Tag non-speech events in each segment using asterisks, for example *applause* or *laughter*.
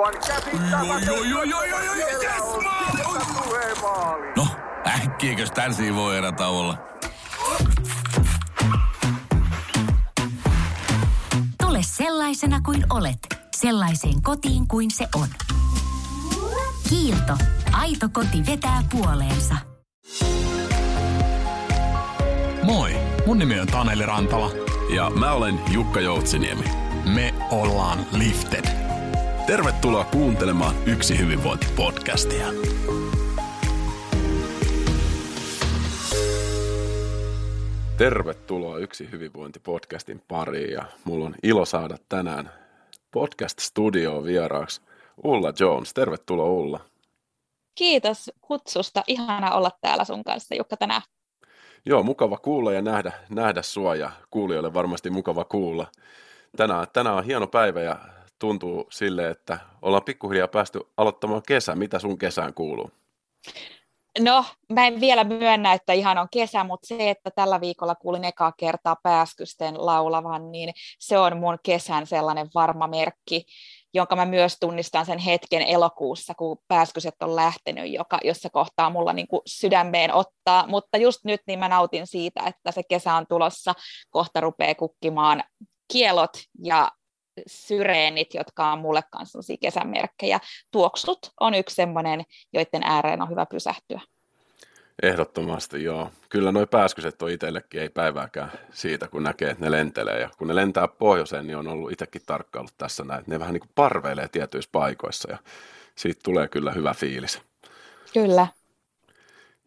Aivan käsittämätöntä. Joo, joo, joo, joo, joo, joo, Siellä yes. No, äkkiäkös tän voi erä olla? Tule sellaisena kuin olet, sellaiseen kotiin kuin se on. Kiilto. Aito koti vetää puoleensa. Moi, mun nimi on Taneli Rantala. Ja mä olen Jukka Joutsiniemi. Me ollaan Lifted. Tervetuloa kuuntelemaan Yksi hyvinvointi-podcastia. Tervetuloa Yksi hyvinvointi-podcastin pariin ja mulla on ilo saada tänään podcast-studioon vieraaksi Ulla Jones. Tervetuloa Ulla. Kiitos kutsusta. Ihana olla täällä sun kanssa, Jukka, tänään. Joo, mukava kuulla ja nähdä, nähdä sua ja kuulijoille varmasti mukava kuulla. Tänään, tänään on hieno päivä ja tuntuu sille, että ollaan pikkuhiljaa päästy aloittamaan kesä. Mitä sun kesään kuuluu? No, mä en vielä myönnä, että ihan on kesä, mutta se, että tällä viikolla kuulin ekaa kertaa pääskysten laulavan, niin se on mun kesän sellainen varma merkki, jonka mä myös tunnistan sen hetken elokuussa, kun pääskyset on lähtenyt, joka, jossa kohtaa mulla niin kuin sydämeen ottaa. Mutta just nyt niin mä nautin siitä, että se kesä on tulossa, kohta rupeaa kukkimaan kielot ja syreenit, jotka on mulle kanssa kesämerkkejä. Tuoksut on yksi semmoinen, joiden ääreen on hyvä pysähtyä. Ehdottomasti joo. Kyllä noi pääskyset on itsellekin ei päivääkään siitä, kun näkee, että ne lentelee. Ja kun ne lentää pohjoiseen, niin on ollut itsekin tarkkaillut tässä näin, ne vähän niin kuin parveilee tietyissä paikoissa ja siitä tulee kyllä hyvä fiilis. Kyllä.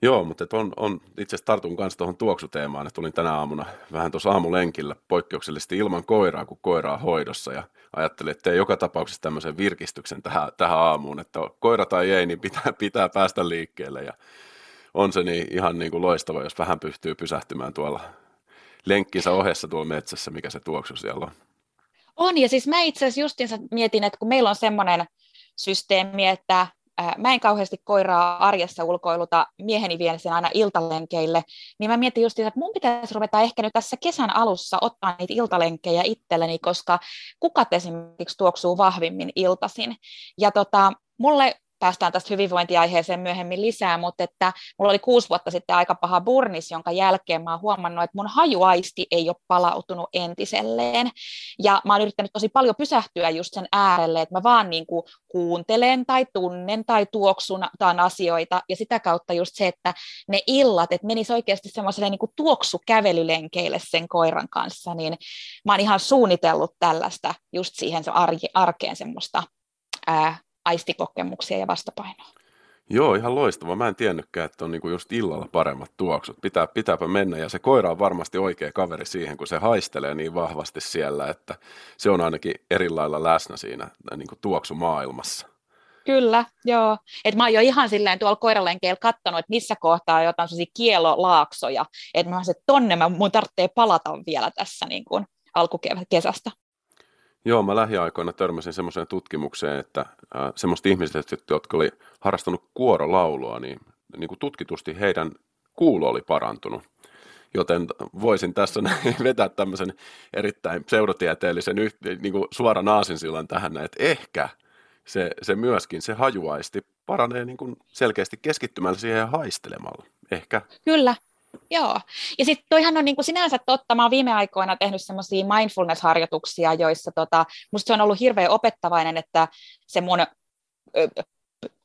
Joo, mutta on, on itse asiassa tartun kanssa tuohon tuoksuteemaan, että tulin tänä aamuna vähän tuossa aamulenkillä poikkeuksellisesti ilman koiraa, kun koiraa hoidossa ja ajattelin, että teen joka tapauksessa tämmöisen virkistyksen tähän, tähän aamuun, että koira tai ei, niin pitää, pitää päästä liikkeelle ja on se niin, ihan niin kuin loistava, jos vähän pystyy pysähtymään tuolla lenkkinsä ohessa tuolla metsässä, mikä se tuoksu siellä on. On, ja siis mä itse asiassa justiinsa mietin, että kun meillä on semmoinen systeemi, että mä en kauheasti koiraa arjessa ulkoiluta, mieheni vie sen aina iltalenkeille, niin mä mietin just, että mun pitäisi ruveta ehkä nyt tässä kesän alussa ottaa niitä iltalenkkejä itselleni, koska kukat esimerkiksi tuoksuu vahvimmin iltasin. Ja tota, mulle päästään tästä hyvinvointiaiheeseen myöhemmin lisää, mutta että mulla oli kuusi vuotta sitten aika paha burnis, jonka jälkeen mä oon huomannut, että mun hajuaisti ei ole palautunut entiselleen. Ja mä oon yrittänyt tosi paljon pysähtyä just sen äärelle, että mä vaan niin kuin kuuntelen tai tunnen tai tuoksun asioita, ja sitä kautta just se, että ne illat, että menisi oikeasti semmoiselle niin tuoksukävelylenkeille sen koiran kanssa, niin mä oon ihan suunnitellut tällaista just siihen arkeen semmoista aistikokemuksia ja vastapainoa. Joo, ihan loistava. Mä en tiennytkään, että on niinku just illalla paremmat tuoksut. Pitää, pitääpä mennä ja se koira on varmasti oikea kaveri siihen, kun se haistelee niin vahvasti siellä, että se on ainakin eri lailla läsnä siinä niinku tuoksumaailmassa. Kyllä, joo. Et mä oon jo ihan silleen tuolla koiralenkeillä katsonut, että missä kohtaa on jotain sellaisia kielolaaksoja, että mä että tonne mä, mun tarvitsee palata vielä tässä niin kuin alkukesästä. Joo, mä lähiaikoina törmäsin semmoiseen tutkimukseen, että äh, semmoiset ihmiset, jotka oli harrastanut kuorolaulua, niin, niin kuin tutkitusti heidän kuulo oli parantunut. Joten voisin tässä *laughs* vetää tämmöisen erittäin pseudotieteellisen niin kuin suoran aasinsillan tähän, että ehkä se, se myöskin, se hajuaisti paranee niin kuin selkeästi keskittymällä siihen ja haistelemalla. Ehkä. Kyllä, Joo, ja sitten toihan on niin kuin sinänsä totta, mä oon viime aikoina tehnyt semmoisia mindfulness-harjoituksia, joissa tota, musta se on ollut hirveän opettavainen, että se mun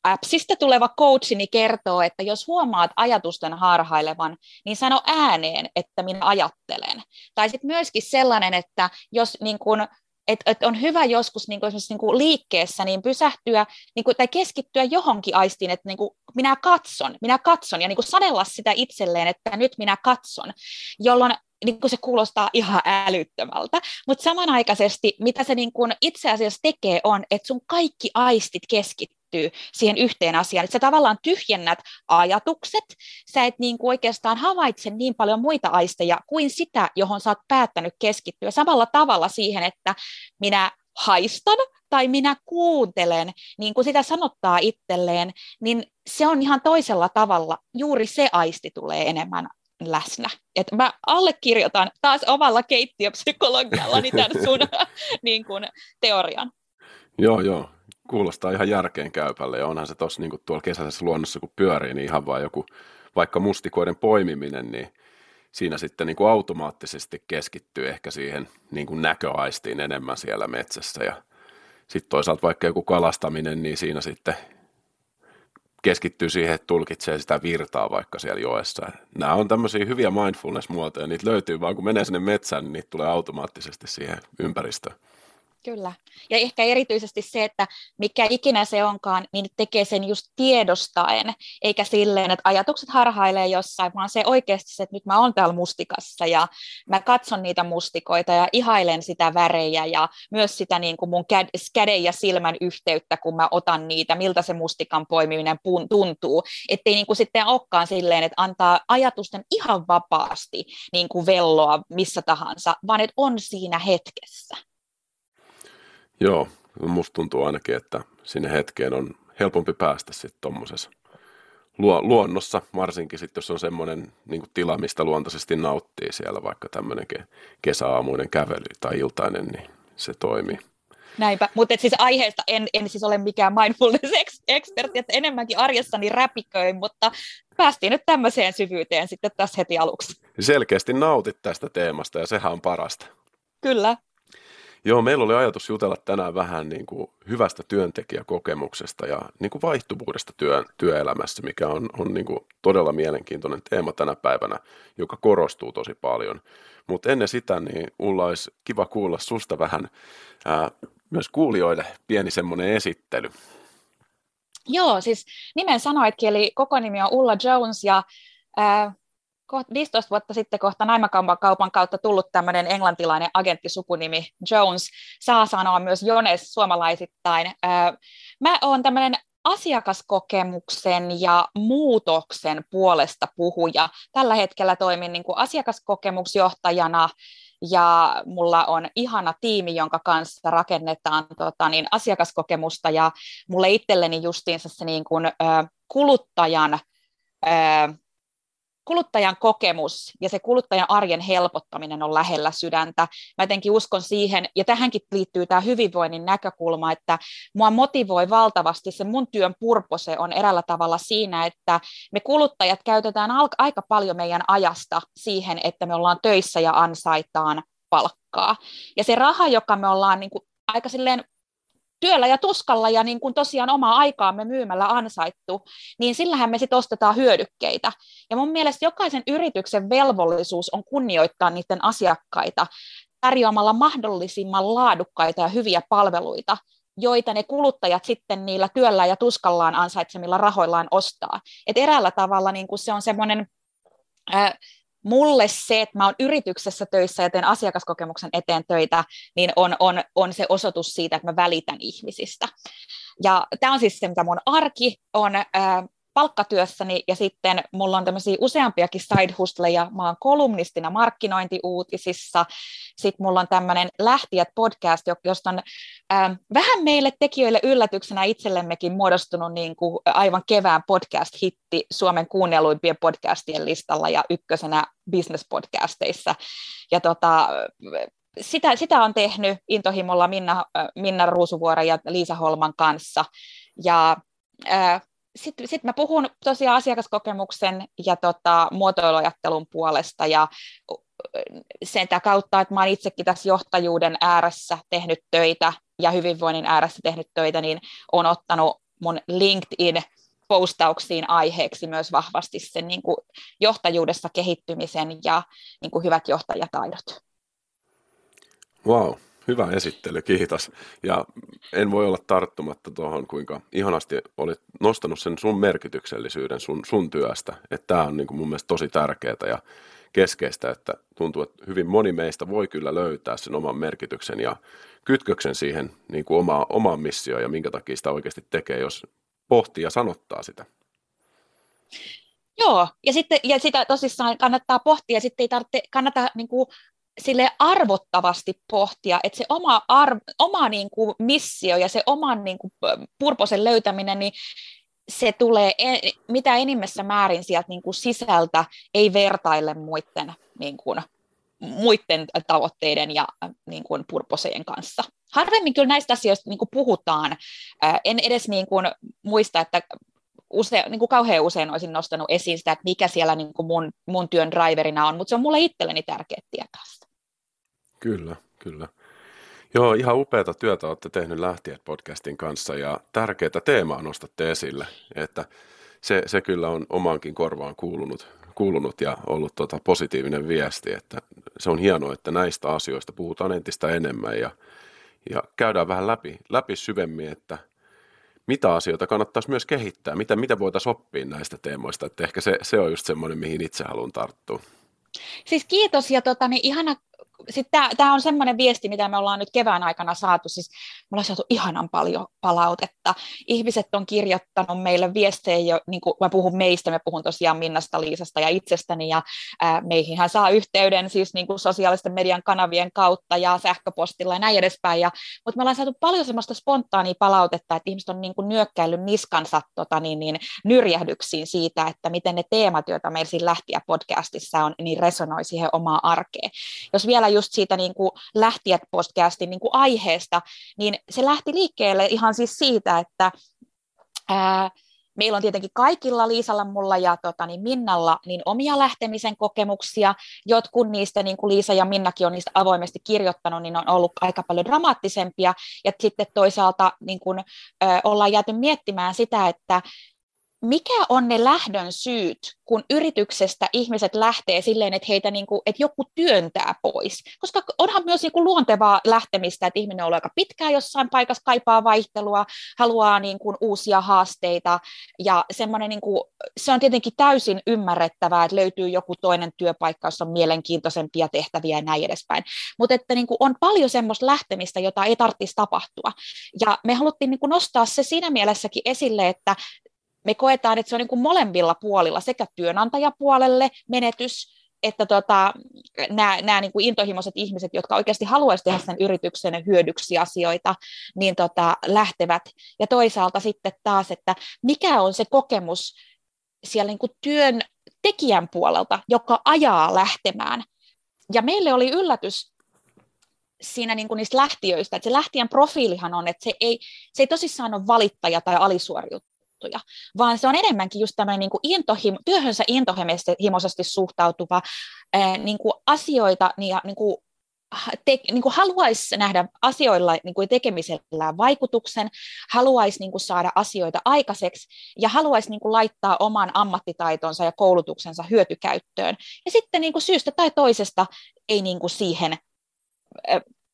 appsista tuleva coachini kertoo, että jos huomaat ajatusten harhailevan, niin sano ääneen, että minä ajattelen. Tai sitten myöskin sellainen, että jos niin kun että et on hyvä joskus niin kuin niin kuin liikkeessä niin pysähtyä niin kuin, tai keskittyä johonkin aistiin, että niin kuin, minä katson, minä katson ja niin kuin sanella sitä itselleen, että nyt minä katson, jolloin niin kuin se kuulostaa ihan älyttömältä, mutta samanaikaisesti mitä se niin kuin itse asiassa tekee on, että sun kaikki aistit keskittyy keskittyy siihen yhteen asiaan. Että sä tavallaan tyhjennät ajatukset, sä et niin kuin oikeastaan havaitse niin paljon muita aisteja kuin sitä, johon sä oot päättänyt keskittyä. Samalla tavalla siihen, että minä haistan tai minä kuuntelen, niin kuin sitä sanottaa itselleen, niin se on ihan toisella tavalla. Juuri se aisti tulee enemmän läsnä. Et mä allekirjoitan taas omalla keittiöpsykologiallani tämän sun *laughs* niin kuin, teorian. Joo, joo kuulostaa ihan järkeen käypälle ja onhan se tuossa niin tuolla kesäisessä luonnossa kun pyörii, niin ihan vaan joku vaikka mustikoiden poimiminen, niin siinä sitten niin kuin automaattisesti keskittyy ehkä siihen niin kuin näköaistiin enemmän siellä metsässä ja sitten toisaalta vaikka joku kalastaminen, niin siinä sitten keskittyy siihen, että tulkitsee sitä virtaa vaikka siellä joessa. Nämä on tämmöisiä hyviä mindfulness-muotoja, niitä löytyy vaan kun menee sinne metsään, niin niitä tulee automaattisesti siihen ympäristöön. Kyllä. Ja ehkä erityisesti se, että mikä ikinä se onkaan, niin tekee sen just tiedostaen, eikä silleen, että ajatukset harhailee jossain, vaan se oikeasti se, että nyt mä oon täällä mustikassa ja mä katson niitä mustikoita ja ihailen sitä värejä ja myös sitä niin kuin mun käden ja silmän yhteyttä, kun mä otan niitä, miltä se mustikan poimiminen tuntuu. Ettei niin kuin sitten olekaan silleen, että antaa ajatusten ihan vapaasti niin kuin velloa missä tahansa, vaan että on siinä hetkessä. Joo, musta tuntuu ainakin, että sinne hetkeen on helpompi päästä sitten tuommoisessa luonnossa, varsinkin sitten jos on semmoinen niin tila, mistä luontaisesti nauttii siellä, vaikka tämmöinen kesäaamuinen kävely tai iltainen, niin se toimii. Näinpä, mutta siis aiheesta en, en siis ole mikään mindfulness-ekspertti, että enemmänkin arjessani räpiköin, mutta päästiin nyt tämmöiseen syvyyteen sitten tässä heti aluksi. Selkeästi nautit tästä teemasta ja sehän on parasta. Kyllä. Joo, meillä oli ajatus jutella tänään vähän niin kuin hyvästä työntekijäkokemuksesta ja niin kuin vaihtuvuudesta työ, työelämässä, mikä on, on niin kuin todella mielenkiintoinen teema tänä päivänä, joka korostuu tosi paljon. Mutta ennen sitä, niin Ulla olisi kiva kuulla susta vähän ää, myös kuulijoille pieni semmoinen esittely. Joo, siis nimen sanoitkin, eli koko nimi on Ulla Jones ja ää, 15 vuotta sitten kohta naimakaupan kautta tullut tämmöinen englantilainen agenttisukunimi Jones, saa sanoa myös Jones suomalaisittain. Mä oon tämmöinen asiakaskokemuksen ja muutoksen puolesta puhuja. Tällä hetkellä toimin niin kuin asiakaskokemusjohtajana ja mulla on ihana tiimi, jonka kanssa rakennetaan tota, niin, asiakaskokemusta ja mulle itselleni justiinsa se niin kuin, ö, kuluttajan ö, kuluttajan kokemus ja se kuluttajan arjen helpottaminen on lähellä sydäntä. Mä jotenkin uskon siihen, ja tähänkin liittyy tämä hyvinvoinnin näkökulma, että mua motivoi valtavasti se mun työn purpose on erällä tavalla siinä, että me kuluttajat käytetään aika paljon meidän ajasta siihen, että me ollaan töissä ja ansaitaan palkkaa. Ja se raha, joka me ollaan niin kuin aika silleen työllä ja tuskalla ja niin kuin tosiaan omaa aikaamme myymällä ansaittu, niin sillähän me sitten ostetaan hyödykkeitä. Ja mun mielestä jokaisen yrityksen velvollisuus on kunnioittaa niiden asiakkaita tarjoamalla mahdollisimman laadukkaita ja hyviä palveluita, joita ne kuluttajat sitten niillä työllä ja tuskallaan ansaitsemilla rahoillaan ostaa. Et eräällä tavalla niin kuin se on semmoinen mulle se, että mä oon yrityksessä töissä ja teen asiakaskokemuksen eteen töitä, niin on, on, on se osoitus siitä, että mä välitän ihmisistä. Ja tämä on siis se, mitä mun arki on. Äh, palkkatyössäni ja sitten mulla on tämmöisiä useampiakin side hustleja. Mä oon kolumnistina markkinointiuutisissa. Sitten mulla on tämmöinen Lähtijät podcast, josta on äh, vähän meille tekijöille yllätyksenä itsellemmekin muodostunut niin kuin aivan kevään podcast-hitti Suomen kuunnelluimpien podcastien listalla ja ykkösenä business-podcasteissa. Ja tota, sitä, sitä on tehnyt intohimolla Minna, Minna Ruusuvuora ja Liisa Holman kanssa. Ja äh, sitten sit mä puhun tosiaan asiakaskokemuksen ja tota, muotoiluajattelun puolesta ja sen kautta, että mä oon itsekin tässä johtajuuden ääressä tehnyt töitä ja hyvinvoinnin ääressä tehnyt töitä, niin on ottanut mun LinkedIn postauksiin aiheeksi myös vahvasti sen niin kuin johtajuudessa kehittymisen ja niin kuin hyvät johtajataidot. Wow, Hyvä esittely, kiitos. Ja en voi olla tarttumatta tuohon, kuinka ihanasti olit nostanut sen sun merkityksellisyyden sun, sun työstä. Että tämä on niin kuin mun mielestä tosi tärkeää ja keskeistä, että tuntuu, että hyvin moni meistä voi kyllä löytää sen oman merkityksen ja kytköksen siihen niin kuin oma, omaan missioon ja minkä takia sitä oikeasti tekee, jos pohtii ja sanottaa sitä. Joo, ja, sitten, ja sitä tosissaan kannattaa pohtia, ja sitten ei tarvitse, kannata niin kuin, sille arvottavasti pohtia, että se oma, arv, oma niin kuin missio ja se oman niin kuin purposen löytäminen, niin se tulee e, mitä enimmässä määrin sieltä niin kuin sisältä, ei vertaille muiden, niin kuin, muiden tavoitteiden ja niin kuin purposeen kanssa. harvemmin kyllä näistä asioista niin kuin puhutaan. En edes niin kuin muista, että use, niin kuin kauhean usein olisin nostanut esiin sitä, että mikä siellä niin kuin mun, mun työn driverina on, mutta se on mulle itselleni tärkeä tietää. Kyllä, kyllä. Joo, ihan upeata työtä olette tehnyt Lähtiet podcastin kanssa ja tärkeää teemaa nostatte esille, että se, se kyllä on omaankin korvaan kuulunut, kuulunut ja ollut tota positiivinen viesti, että se on hienoa, että näistä asioista puhutaan entistä enemmän ja, ja käydään vähän läpi, läpi syvemmin, että mitä asioita kannattaisi myös kehittää, mitä, mitä voitaisiin oppia näistä teemoista, että ehkä se, se on just semmoinen, mihin itse haluan tarttua. Siis kiitos ja tota, niin ihana sitten tämä on semmoinen viesti, mitä me ollaan nyt kevään aikana saatu, siis me ollaan saatu ihanan paljon palautetta. Ihmiset on kirjoittanut meille viestejä, jo, niin kuin mä puhun meistä, me puhun tosiaan Minnasta, Liisasta ja itsestäni, ja ää, hän saa yhteyden siis niin kuin sosiaalisten median kanavien kautta ja sähköpostilla ja näin edespäin, ja, mutta me ollaan saatu paljon semmoista spontaania palautetta, että ihmiset on niin kuin nyökkäillyt niskansa tota, niin, niin, nyrjähdyksiin siitä, että miten ne teemat, joita meillä siinä lähtiä podcastissa on, niin resonoi siihen omaan arkeen. Jos vielä just siitä niin kuin lähtijät podcastin niin kuin aiheesta, niin se lähti liikkeelle ihan siis siitä, että ää, Meillä on tietenkin kaikilla, Liisalla, mulla ja tota, niin Minnalla, niin omia lähtemisen kokemuksia. Jotkut niistä, niin kuin Liisa ja Minnakin on niistä avoimesti kirjoittanut, niin on ollut aika paljon dramaattisempia. Ja sitten toisaalta niin kuin, ö, ollaan jääty miettimään sitä, että mikä on ne lähdön syyt, kun yrityksestä ihmiset lähtee silleen, että heitä niin kuin, että joku työntää pois? Koska onhan myös niin kuin luontevaa lähtemistä, että ihminen on ollut aika pitkään jossain paikassa, kaipaa vaihtelua, haluaa niin kuin uusia haasteita ja semmoinen, niin kuin, se on tietenkin täysin ymmärrettävää, että löytyy joku toinen työpaikka, jossa on mielenkiintoisempia tehtäviä ja näin edespäin. Mutta että niin kuin on paljon semmoista lähtemistä, jota ei tarvitsisi tapahtua. Ja me haluttiin niin kuin nostaa se siinä mielessäkin esille, että me koetaan, että se on niin kuin molemmilla puolilla, sekä työnantajapuolelle menetys, että tota, nämä, nämä niin kuin intohimoiset ihmiset, jotka oikeasti haluaisivat tehdä sen yrityksen hyödyksi asioita, niin tota, lähtevät. Ja toisaalta sitten taas, että mikä on se kokemus siellä niin kuin työn tekijän puolelta, joka ajaa lähtemään. Ja meille oli yllätys siinä niin kuin niistä lähtiöistä, että se lähtijän profiilihan on, että se ei, se ei tosissaan ole valittaja tai alisuoriuttaja, juttuja, vaan se on enemmänkin just tämmöinen niin intohim, työhönsä intohimoisesti suhtautuva ää, niin kuin asioita ja niin kuin te, niin kuin haluaisi nähdä asioilla niin kuin tekemisellä vaikutuksen, haluaisi niin kuin saada asioita aikaiseksi ja haluaisi niin kuin laittaa oman ammattitaitonsa ja koulutuksensa hyötykäyttöön. Ja sitten niin kuin syystä tai toisesta ei niin kuin siihen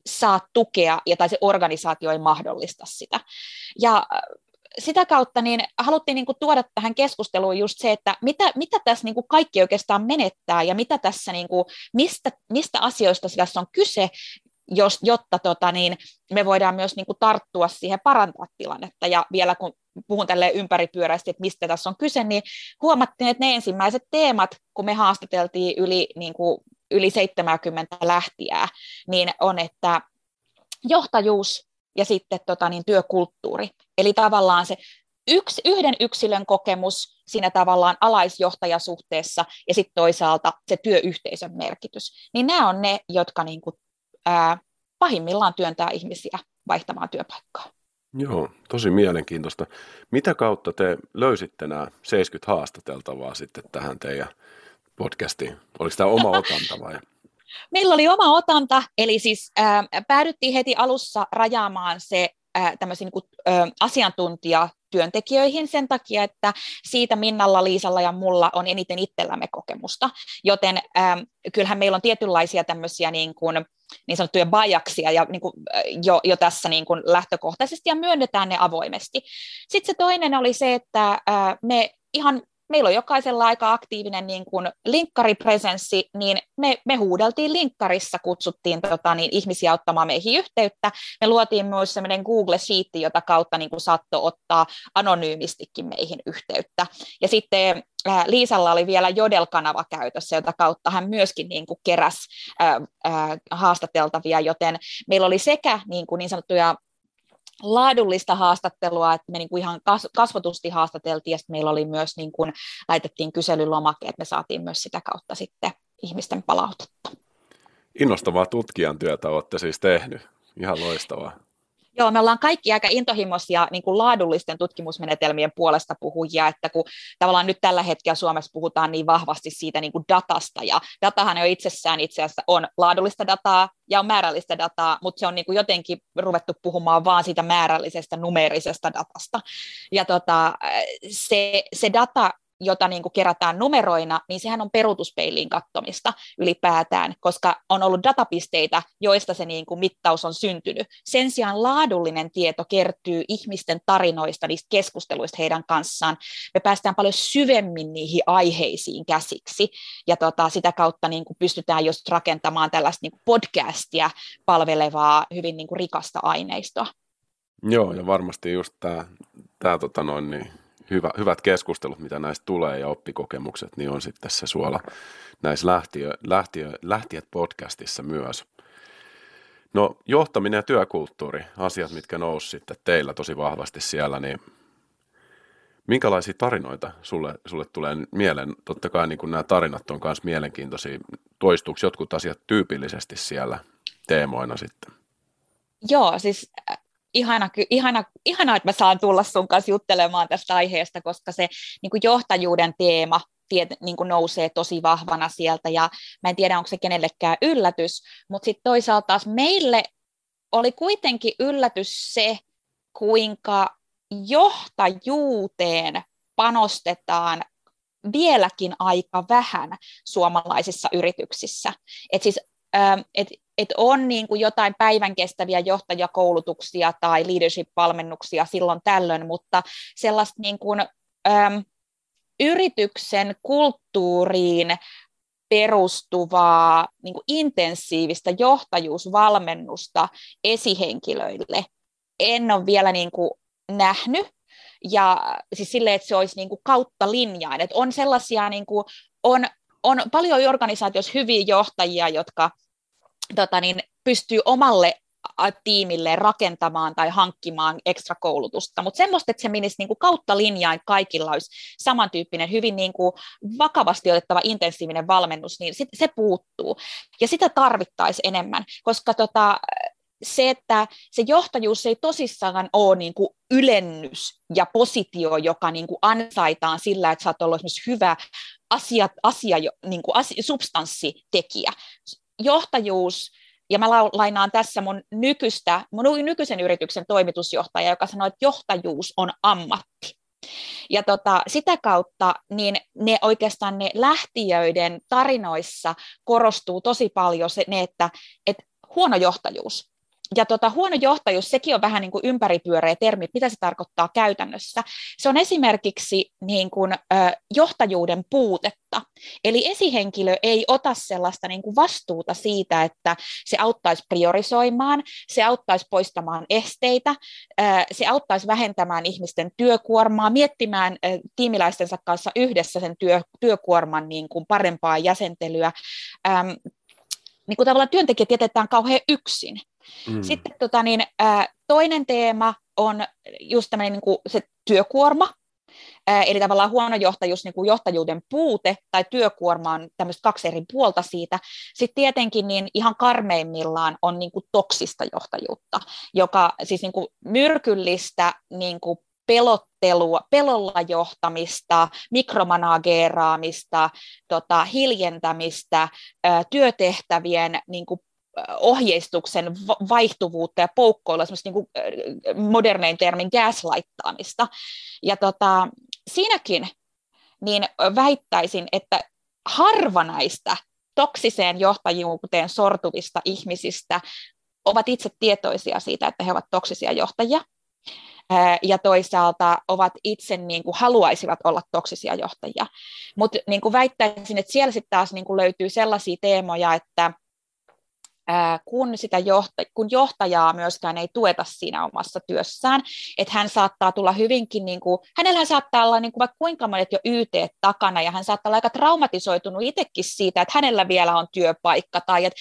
saa tukea ja tai se organisaatio ei mahdollista sitä. Ja sitä kautta niin haluttiin niin kuin tuoda tähän keskusteluun just se, että mitä, mitä tässä niin kuin kaikki oikeastaan menettää ja mitä tässä, niin kuin, mistä, mistä asioista tässä on kyse, jos, jotta tota, niin me voidaan myös niin kuin tarttua siihen parantaa tilannetta. Ja vielä kun puhun tälle ympäripyöräisesti, että mistä tässä on kyse, niin huomattiin, että ne ensimmäiset teemat, kun me haastateltiin yli, niin kuin, yli 70 lähtiää, niin on, että johtajuus, ja sitten tota, niin työkulttuuri. Eli tavallaan se yksi, yhden yksilön kokemus siinä tavallaan alaisjohtajasuhteessa ja sitten toisaalta se työyhteisön merkitys. Niin nämä on ne, jotka niin kuin, ää, pahimmillaan työntää ihmisiä vaihtamaan työpaikkaa. Joo, tosi mielenkiintoista. Mitä kautta te löysitte nämä 70 haastateltavaa sitten tähän teidän podcastiin? Oliko tämä oma otanta vai? *laughs* Meillä oli oma otanta, eli siis äh, päädyttiin heti alussa rajaamaan se äh, niin äh, asiantuntija työntekijöihin sen takia, että siitä Minnalla, Liisalla ja mulla on eniten itsellämme kokemusta, joten ähm, kyllähän meillä on tietynlaisia tämmöisiä niin kuin, niin sanottuja bajaksia ja niin kuin, jo, jo tässä niin kuin lähtökohtaisesti ja myönnetään ne avoimesti. Sitten se toinen oli se, että äh, me ihan meillä on jokaisella aika aktiivinen niin kuin linkkaripresenssi, niin me, me huudeltiin linkkarissa, kutsuttiin tota, niin, ihmisiä ottamaan meihin yhteyttä. Me luotiin myös sellainen Google Sheet, jota kautta niin kuin saattoi ottaa anonyymistikin meihin yhteyttä. Ja sitten ää, Liisalla oli vielä Jodel-kanava käytössä, jota kautta hän myöskin niin kuin keräs ää, ää, haastateltavia, joten meillä oli sekä niin, kuin niin sanottuja laadullista haastattelua, että me niin kuin ihan kasvotusti haastateltiin ja meillä oli myös, niin kuin, laitettiin kyselylomake, että me saatiin myös sitä kautta sitten ihmisten palautetta. Innostavaa tutkijan työtä olette siis tehnyt. Ihan loistavaa. Joo, me ollaan kaikki aika intohimoisia niin kuin laadullisten tutkimusmenetelmien puolesta puhujia, että kun tavallaan nyt tällä hetkellä Suomessa puhutaan niin vahvasti siitä niin kuin datasta, ja datahan jo itsessään itse asiassa on laadullista dataa ja on määrällistä dataa, mutta se on niin kuin jotenkin ruvettu puhumaan vaan siitä määrällisestä numeerisesta datasta. Ja tota, se, se data jota niin kuin kerätään numeroina, niin sehän on peruutuspeiliin kattomista ylipäätään, koska on ollut datapisteitä, joista se niin kuin mittaus on syntynyt. Sen sijaan laadullinen tieto kertyy ihmisten tarinoista, niistä keskusteluista heidän kanssaan. Me päästään paljon syvemmin niihin aiheisiin käsiksi, ja tota, sitä kautta niin kuin pystytään just rakentamaan tällaista niin kuin podcastia palvelevaa, hyvin niin kuin rikasta aineistoa. Joo, ja varmasti just tämä, tämä tota noin, niin hyvä, hyvät keskustelut, mitä näistä tulee ja oppikokemukset, niin on sitten se suola näissä lähtiö, lähtiö, lähtijät podcastissa myös. No johtaminen ja työkulttuuri, asiat, mitkä nousi sitten teillä tosi vahvasti siellä, niin minkälaisia tarinoita sulle, sulle tulee mieleen? Totta kai niin nämä tarinat on myös mielenkiintoisia. Toistuuko jotkut asiat tyypillisesti siellä teemoina sitten? Joo, siis ihana, ihana, ihana, että mä saan tulla sun kanssa juttelemaan tästä aiheesta, koska se niin kuin johtajuuden teema tiet, niin kuin nousee tosi vahvana sieltä, ja mä en tiedä, onko se kenellekään yllätys, mutta sitten toisaalta taas meille oli kuitenkin yllätys se, kuinka johtajuuteen panostetaan vieläkin aika vähän suomalaisissa yrityksissä. Et siis, et että on niin kuin jotain päivän kestäviä johtajakoulutuksia tai leadership-valmennuksia silloin tällöin, mutta sellaista niin kuin, äm, yrityksen kulttuuriin perustuvaa niin kuin intensiivistä johtajuusvalmennusta esihenkilöille en ole vielä niin kuin nähnyt, ja siis sille, että se olisi niin kuin kautta linjaan, että on sellaisia, niin kuin, on, on paljon organisaatioissa hyviä johtajia, jotka tota niin, pystyy omalle tiimille rakentamaan tai hankkimaan ekstra koulutusta, mutta semmoista, että se menisi niin kuin kautta linjaan, kaikilla olisi samantyyppinen, hyvin niin kuin vakavasti otettava intensiivinen valmennus, niin sit, se puuttuu. Ja sitä tarvittaisiin enemmän, koska tota, se, että se johtajuus ei tosissaan ole niin kuin ylennys ja positio, joka niin kuin ansaitaan sillä, että sä oot ollut esimerkiksi hyvä asia, asia, niin kuin asia, substanssitekijä johtajuus, ja mä lainaan tässä mun, nykyistä, mun nykyisen yrityksen toimitusjohtaja, joka sanoi, että johtajuus on ammatti. Ja tota, sitä kautta niin ne oikeastaan ne lähtiöiden tarinoissa korostuu tosi paljon se, ne, että, että huono johtajuus ja tota, huono johtajuus, sekin on vähän niin kuin ympäripyöreä termi, mitä se tarkoittaa käytännössä. Se on esimerkiksi niin kuin, ö, johtajuuden puutetta. Eli esihenkilö ei ota sellaista niin kuin vastuuta siitä, että se auttaisi priorisoimaan, se auttaisi poistamaan esteitä, ö, se auttaisi vähentämään ihmisten työkuormaa, miettimään ö, tiimiläistensä kanssa yhdessä sen työ, työkuorman niin kuin parempaa jäsentelyä. Öm, niin kuin tavallaan työntekijät jätetään kauhean yksin. Mm. Sitten tota, niin, ä, toinen teema on just tämmöinen niin kuin se työkuorma, ä, eli tavallaan huono johtajuus, niin kuin johtajuuden puute tai työkuorma on tämmöistä kaksi eri puolta siitä. Sitten tietenkin niin ihan karmeimmillaan on niin kuin toksista johtajuutta, joka siis niin kuin myrkyllistä niin kuin pelottelua, pelolla johtamista, mikromanageeraamista, tota, hiljentämistä, työtehtävien niin kuin ohjeistuksen vaihtuvuutta ja poukkoilua, semmoista niin modernein termin gaslightaamista. Ja tota, siinäkin niin väittäisin, että harva näistä toksiseen johtajuuteen sortuvista ihmisistä ovat itse tietoisia siitä, että he ovat toksisia johtajia, ja toisaalta ovat itse niin kuin haluaisivat olla toksisia johtajia. Mutta niin väittäisin, että siellä sitten taas niin kuin löytyy sellaisia teemoja, että kun, sitä johta, kun johtajaa myöskään ei tueta siinä omassa työssään, että hän saattaa tulla hyvinkin, niin kuin, hänellä saattaa olla niin kuin vaikka kuinka monet jo YT takana, ja hän saattaa olla aika traumatisoitunut itsekin siitä, että hänellä vielä on työpaikka, tai että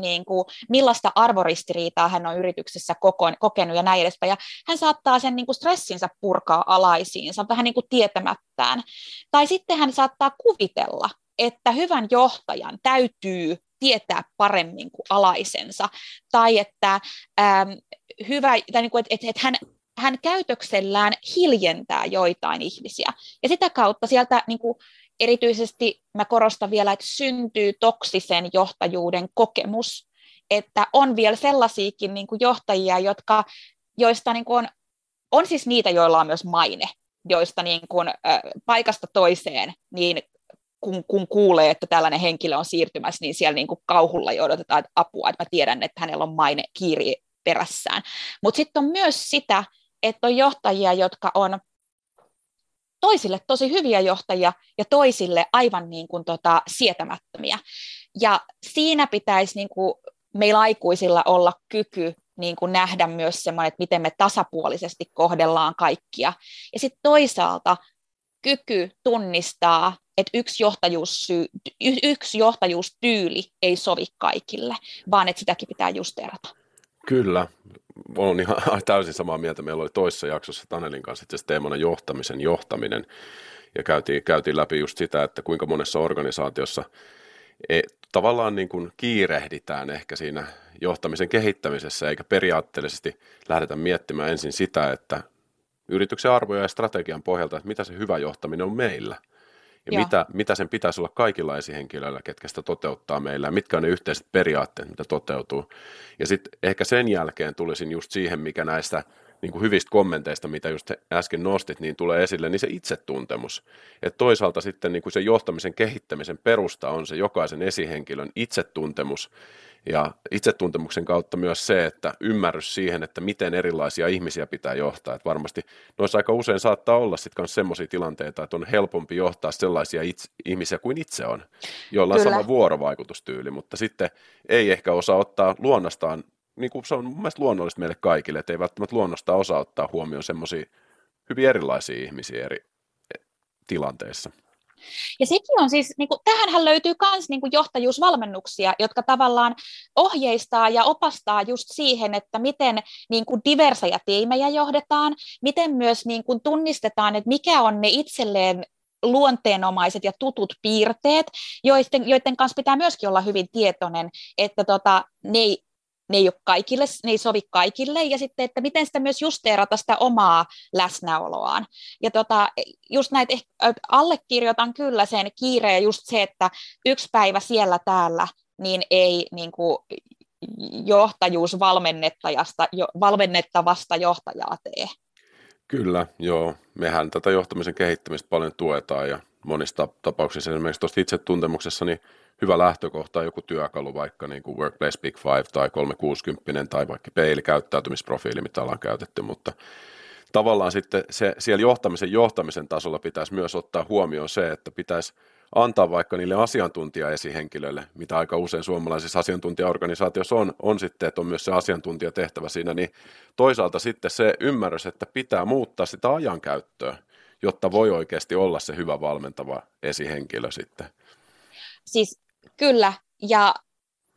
niin kuin, millaista arvoristiriitaa hän on yrityksessä kokenut ja näin edespäin, ja hän saattaa sen niin kuin stressinsä purkaa alaisiinsa vähän niin kuin tietämättään. Tai sitten hän saattaa kuvitella, että hyvän johtajan täytyy tietää paremmin kuin alaisensa, tai että ähm, hyvä, tai niin kuin, että, että hän, hän käytöksellään hiljentää joitain ihmisiä. Ja sitä kautta sieltä niin kuin, erityisesti mä korostan vielä, että syntyy toksisen johtajuuden kokemus, että on vielä sellaisiakin niin kuin johtajia, jotka, joista niin kuin on, on siis niitä, joilla on myös maine, joista niin kuin, äh, paikasta toiseen, niin kun, kun kuulee, että tällainen henkilö on siirtymässä, niin siellä niin kuin kauhulla jo odotetaan että apua, että mä tiedän, että hänellä on maine kiiri perässään. Mutta sitten on myös sitä, että on johtajia, jotka on toisille tosi hyviä johtajia ja toisille aivan niin kuin tota, sietämättömiä. Ja siinä pitäisi niin kuin meillä aikuisilla olla kyky niin kuin nähdä myös semmoinen, että miten me tasapuolisesti kohdellaan kaikkia. Ja sitten toisaalta kyky tunnistaa, että yksi, johtajuussyy, yksi johtajuustyyli ei sovi kaikille, vaan että sitäkin pitää justeerata. Kyllä, olen ihan *laughs* täysin samaa mieltä. Meillä oli toisessa jaksossa Tanelin kanssa itse teemana johtamisen johtaminen, ja käytiin, käytiin läpi just sitä, että kuinka monessa organisaatiossa e, tavallaan niin kuin kiirehditään ehkä siinä johtamisen kehittämisessä, eikä periaatteellisesti lähdetä miettimään ensin sitä, että yrityksen arvoja ja strategian pohjalta, että mitä se hyvä johtaminen on meillä – ja mitä, mitä sen pitäisi olla kaikilla esihenkilöillä, ketkä sitä toteuttaa meillä, ja mitkä on ne yhteiset periaatteet, mitä toteutuu. Ja sitten ehkä sen jälkeen tulisin just siihen, mikä näistä niin kuin hyvistä kommenteista, mitä just äsken nostit, niin tulee esille, niin se itsetuntemus. Että toisaalta sitten niin kuin se johtamisen kehittämisen perusta on se jokaisen esihenkilön itsetuntemus, ja itsetuntemuksen kautta myös se, että ymmärrys siihen, että miten erilaisia ihmisiä pitää johtaa. Että varmasti noissa aika usein saattaa olla sitten myös sellaisia tilanteita, että on helpompi johtaa sellaisia itse, ihmisiä kuin itse on, joilla on Kyllä. sama vuorovaikutustyyli, mutta sitten ei ehkä osaa ottaa luonnostaan, niin kuin se on mun mielestä luonnollista meille kaikille, että ei välttämättä luonnostaan osaa ottaa huomioon semmoisia hyvin erilaisia ihmisiä eri tilanteissa. Ja sekin on siis, niin kuin, tähänhän löytyy myös niin johtajuusvalmennuksia, jotka tavallaan ohjeistaa ja opastaa just siihen, että miten niin kuin diversejä tiimejä johdetaan, miten myös niin kuin tunnistetaan, että mikä on ne itselleen luonteenomaiset ja tutut piirteet, joiden, joiden kanssa pitää myöskin olla hyvin tietoinen, että tota, ne ei ne ei, ole kaikille, ne ei sovi kaikille, ja sitten, että miten sitä myös justeerata sitä omaa läsnäoloaan. Ja tota, just näitä, allekirjoitan kyllä sen kiireen, ja just se, että yksi päivä siellä täällä, niin ei niin kuin, johtajuus valmennettajasta, jo, valmennettavasta johtajaa tee. Kyllä, joo. Mehän tätä johtamisen kehittämistä paljon tuetaan ja monista tapauksissa esimerkiksi tuosta itsetuntemuksessa, niin hyvä lähtökohta joku työkalu, vaikka niin kuin Workplace Big Five tai 360 tai vaikka peilikäyttäytymisprofiili, mitä ollaan käytetty, mutta tavallaan sitten se, siellä johtamisen johtamisen tasolla pitäisi myös ottaa huomioon se, että pitäisi antaa vaikka niille asiantuntijaesihenkilöille, mitä aika usein suomalaisissa asiantuntijaorganisaatioissa on, on sitten, että on myös se asiantuntijatehtävä siinä, niin toisaalta sitten se ymmärrys, että pitää muuttaa sitä ajankäyttöä, jotta voi oikeasti olla se hyvä valmentava esihenkilö sitten. Siis Kyllä, ja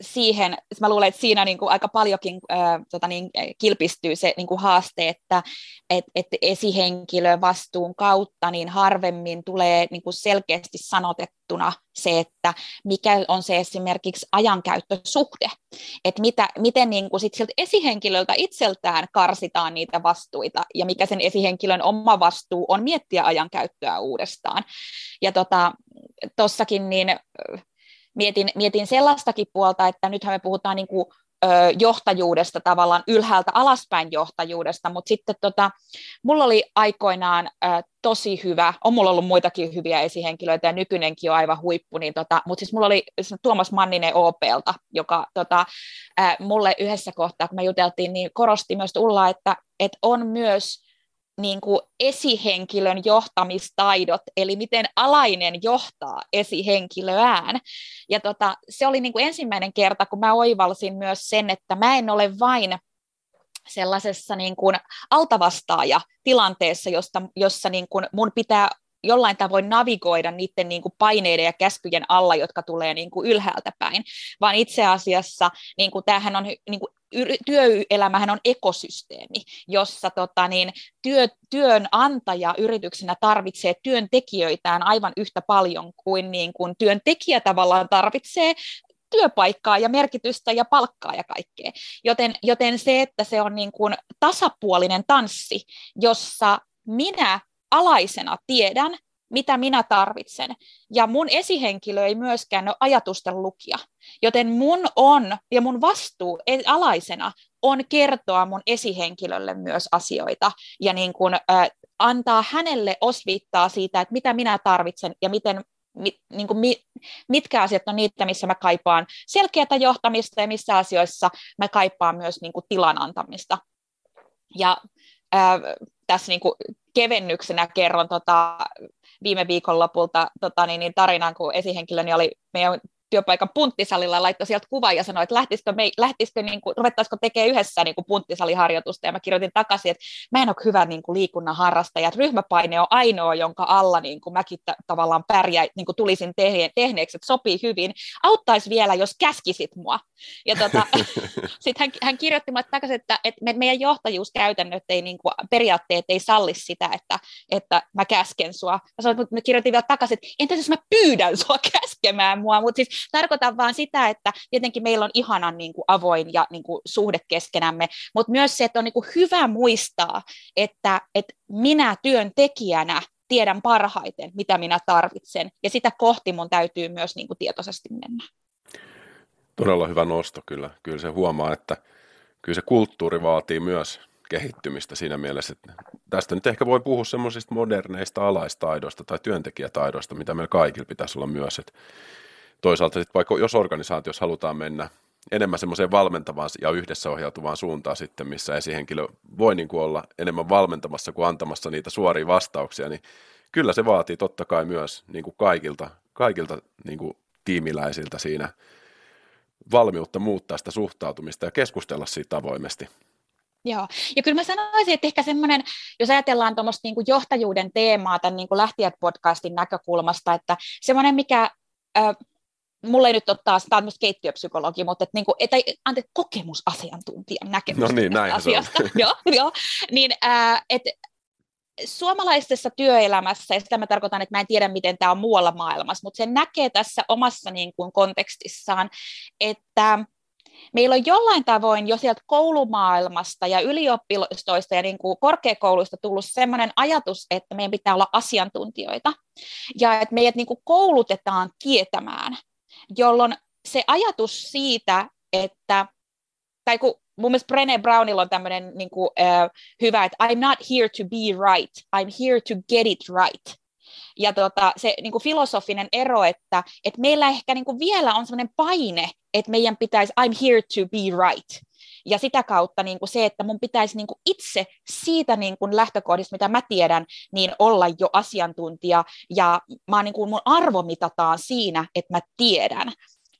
siihen, mä luulen, että siinä niin kuin aika paljonkin äh, tota niin, kilpistyy se niin kuin haaste, että et, et esihenkilö vastuun kautta niin harvemmin tulee niin kuin selkeästi sanotettuna se, että mikä on se esimerkiksi ajankäyttösuhde, että mitä, miten niin kuin sit siltä esihenkilöltä itseltään karsitaan niitä vastuita ja mikä sen esihenkilön oma vastuu on miettiä ajankäyttöä uudestaan. Ja tuossakin tota, niin mietin, mietin sellaistakin puolta, että nythän me puhutaan niin kuin, ö, johtajuudesta tavallaan ylhäältä alaspäin johtajuudesta, mutta sitten tota, mulla oli aikoinaan ö, tosi hyvä, on mulla ollut muitakin hyviä esihenkilöitä ja nykyinenkin on aivan huippu, niin tota, mutta siis mulla oli Tuomas Manninen OPlta, joka tota, ö, mulle yhdessä kohtaa, kun me juteltiin, niin korosti myös Ulla, että, että on myös niin kuin esihenkilön johtamistaidot, eli miten alainen johtaa esihenkilöään. Ja tota, se oli niin kuin ensimmäinen kerta, kun mä oivalsin myös sen, että mä en ole vain sellaisessa niin kuin altavastaaja tilanteessa, josta, jossa niin kuin mun pitää jollain tavoin navigoida niiden niin kuin paineiden ja käskyjen alla, jotka tulee niin kuin ylhäältä päin, vaan itse asiassa niin kuin tämähän on niin kuin työelämähän on ekosysteemi, jossa tota, niin, työ, työnantaja yrityksenä tarvitsee työntekijöitään aivan yhtä paljon kuin, niin kuin työntekijä tavallaan tarvitsee työpaikkaa ja merkitystä ja palkkaa ja kaikkea. Joten, joten se, että se on niin kuin tasapuolinen tanssi, jossa minä alaisena tiedän, mitä minä tarvitsen. Ja mun esihenkilö ei myöskään ole ajatusten lukija. Joten mun on, ja mun vastuu e, alaisena on kertoa mun esihenkilölle myös asioita ja niin kun, äh, antaa hänelle osviittaa siitä, että mitä minä tarvitsen ja miten mit, niin kuin, mi, mitkä asiat on niitä, missä mä kaipaan selkeää johtamista ja missä asioissa mä kaipaan myös niin kuin, tilan antamista. Ja ää, tässä niin kuin, kevennyksenä kerron tota, viime viikonlopulta tota, niin, niin tarinan, kun esihenkilöni oli meidän työpaikan punttisalilla laittoi sieltä kuvan ja sanoi, että lähtisikö, me, lähtisikö niin kuin, ruvettaisiko tekemään yhdessä niin kuin punttisaliharjoitusta, ja mä kirjoitin takaisin, että mä en ole hyvä niin kuin liikunnan harrastaja, että ryhmäpaine on ainoa, jonka alla niin kuin mäkin t- tavallaan pärjää, niin kuin tulisin tehne- tehneeksi, että sopii hyvin, auttaisi vielä, jos käskisit mua. Ja tota, *laughs* sitten hän, hän kirjoitti mulle takaisin, että, että meidän johtajuuskäytännöt ei, niin kuin, periaatteet ei salli sitä, että, että mä käsken sua. Mä, sanoin, mä kirjoitin vielä takaisin, että entäs jos mä pyydän sua *laughs* käskemään mua, mutta siis tarkoitan vaan sitä, että tietenkin meillä on ihanan niin kuin avoin ja niin kuin suhde keskenämme, mutta myös se, että on niin kuin hyvä muistaa, että, että minä työntekijänä tiedän parhaiten, mitä minä tarvitsen, ja sitä kohti mun täytyy myös niin kuin tietoisesti mennä. Todella hyvä nosto kyllä. Kyllä se huomaa, että kyllä se kulttuuri vaatii myös kehittymistä siinä mielessä, että tästä nyt ehkä voi puhua semmoisista moderneista alaistaidoista tai työntekijätaidoista, mitä meillä kaikilla pitäisi olla myös, että toisaalta sitten vaikka jos organisaatiossa halutaan mennä enemmän semmoiseen valmentavaan ja yhdessä ohjautuvaan suuntaan sitten, missä esihenkilö voi niin kuin olla enemmän valmentamassa kuin antamassa niitä suoria vastauksia, niin kyllä se vaatii totta kai myös niin kuin kaikilta, kaikilta niin kuin tiimiläisiltä siinä valmiutta muuttaa sitä suhtautumista ja keskustella siitä avoimesti. Joo, ja kyllä mä sanoisin, että ehkä semmoinen, jos ajatellaan tuommoista niin johtajuuden teemaa tämän niin Lähtijät-podcastin näkökulmasta, että semmoinen, mikä mulla ei nyt ole taas, tämä on myös keittiöpsykologi, mutta että, niin kuin, että ante, kokemusasiantuntijan näkemys no niin, näin asiasta. *laughs* joo, joo, niin äh, että suomalaisessa työelämässä, ja sitä mä tarkoitan, että mä en tiedä, miten tämä on muualla maailmassa, mutta se näkee tässä omassa niin kuin, kontekstissaan, että meillä on jollain tavoin jo sieltä koulumaailmasta ja yliopistoista ja niin kuin korkeakouluista tullut sellainen ajatus, että meidän pitää olla asiantuntijoita. Ja että meidät niin kuin koulutetaan tietämään jolloin se ajatus siitä, että, tai kun mun mielestä Brené Brownilla on tämmöinen niin kuin, uh, hyvä, että I'm not here to be right, I'm here to get it right. Ja tota, se niin kuin filosofinen ero, että, että meillä ehkä niin kuin vielä on sellainen paine, että meidän pitäisi I'm here to be right. Ja sitä kautta niin kuin se, että mun pitäisi niin kuin itse siitä niin kuin lähtökohdista, mitä mä tiedän, niin olla jo asiantuntija. Ja mä niin kuin mun arvo mitataan siinä, että mä tiedän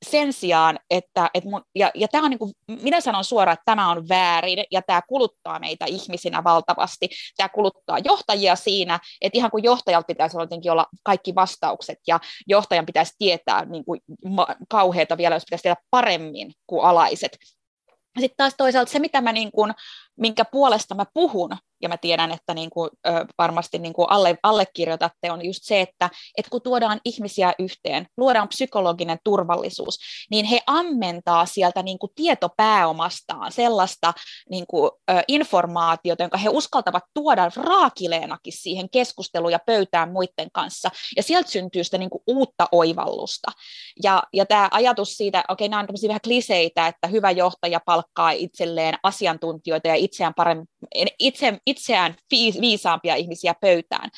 sen sijaan, että, että mun, ja, ja tämä on niin kuin, minä sanon suoraan, että tämä on väärin, ja tämä kuluttaa meitä ihmisinä valtavasti. Tämä kuluttaa johtajia siinä, että ihan kuin johtajalta pitäisi jotenkin olla kaikki vastaukset, ja johtajan pitäisi tietää niin kuin, kauheita vielä, jos pitäisi tietää paremmin kuin alaiset. Sitten taas toisaalta se, mitä mä niin kuin, minkä puolesta mä puhun, ja mä tiedän, että niin kuin, ö, varmasti niin kuin alle, allekirjoitatte, on just se, että, että kun tuodaan ihmisiä yhteen, luodaan psykologinen turvallisuus, niin he ammentaa sieltä niin kuin tietopääomastaan sellaista niin kuin, ö, informaatiota, jonka he uskaltavat tuoda raakileenakin siihen keskusteluun ja pöytään muiden kanssa, ja sieltä syntyy sitä niin kuin uutta oivallusta. Ja, ja tämä ajatus siitä, okei, nämä on vähän kliseitä, että hyvä johtaja palkkaa itselleen asiantuntijoita ja itseään, paremmin, itse, itseään viisaampia ihmisiä pöytään.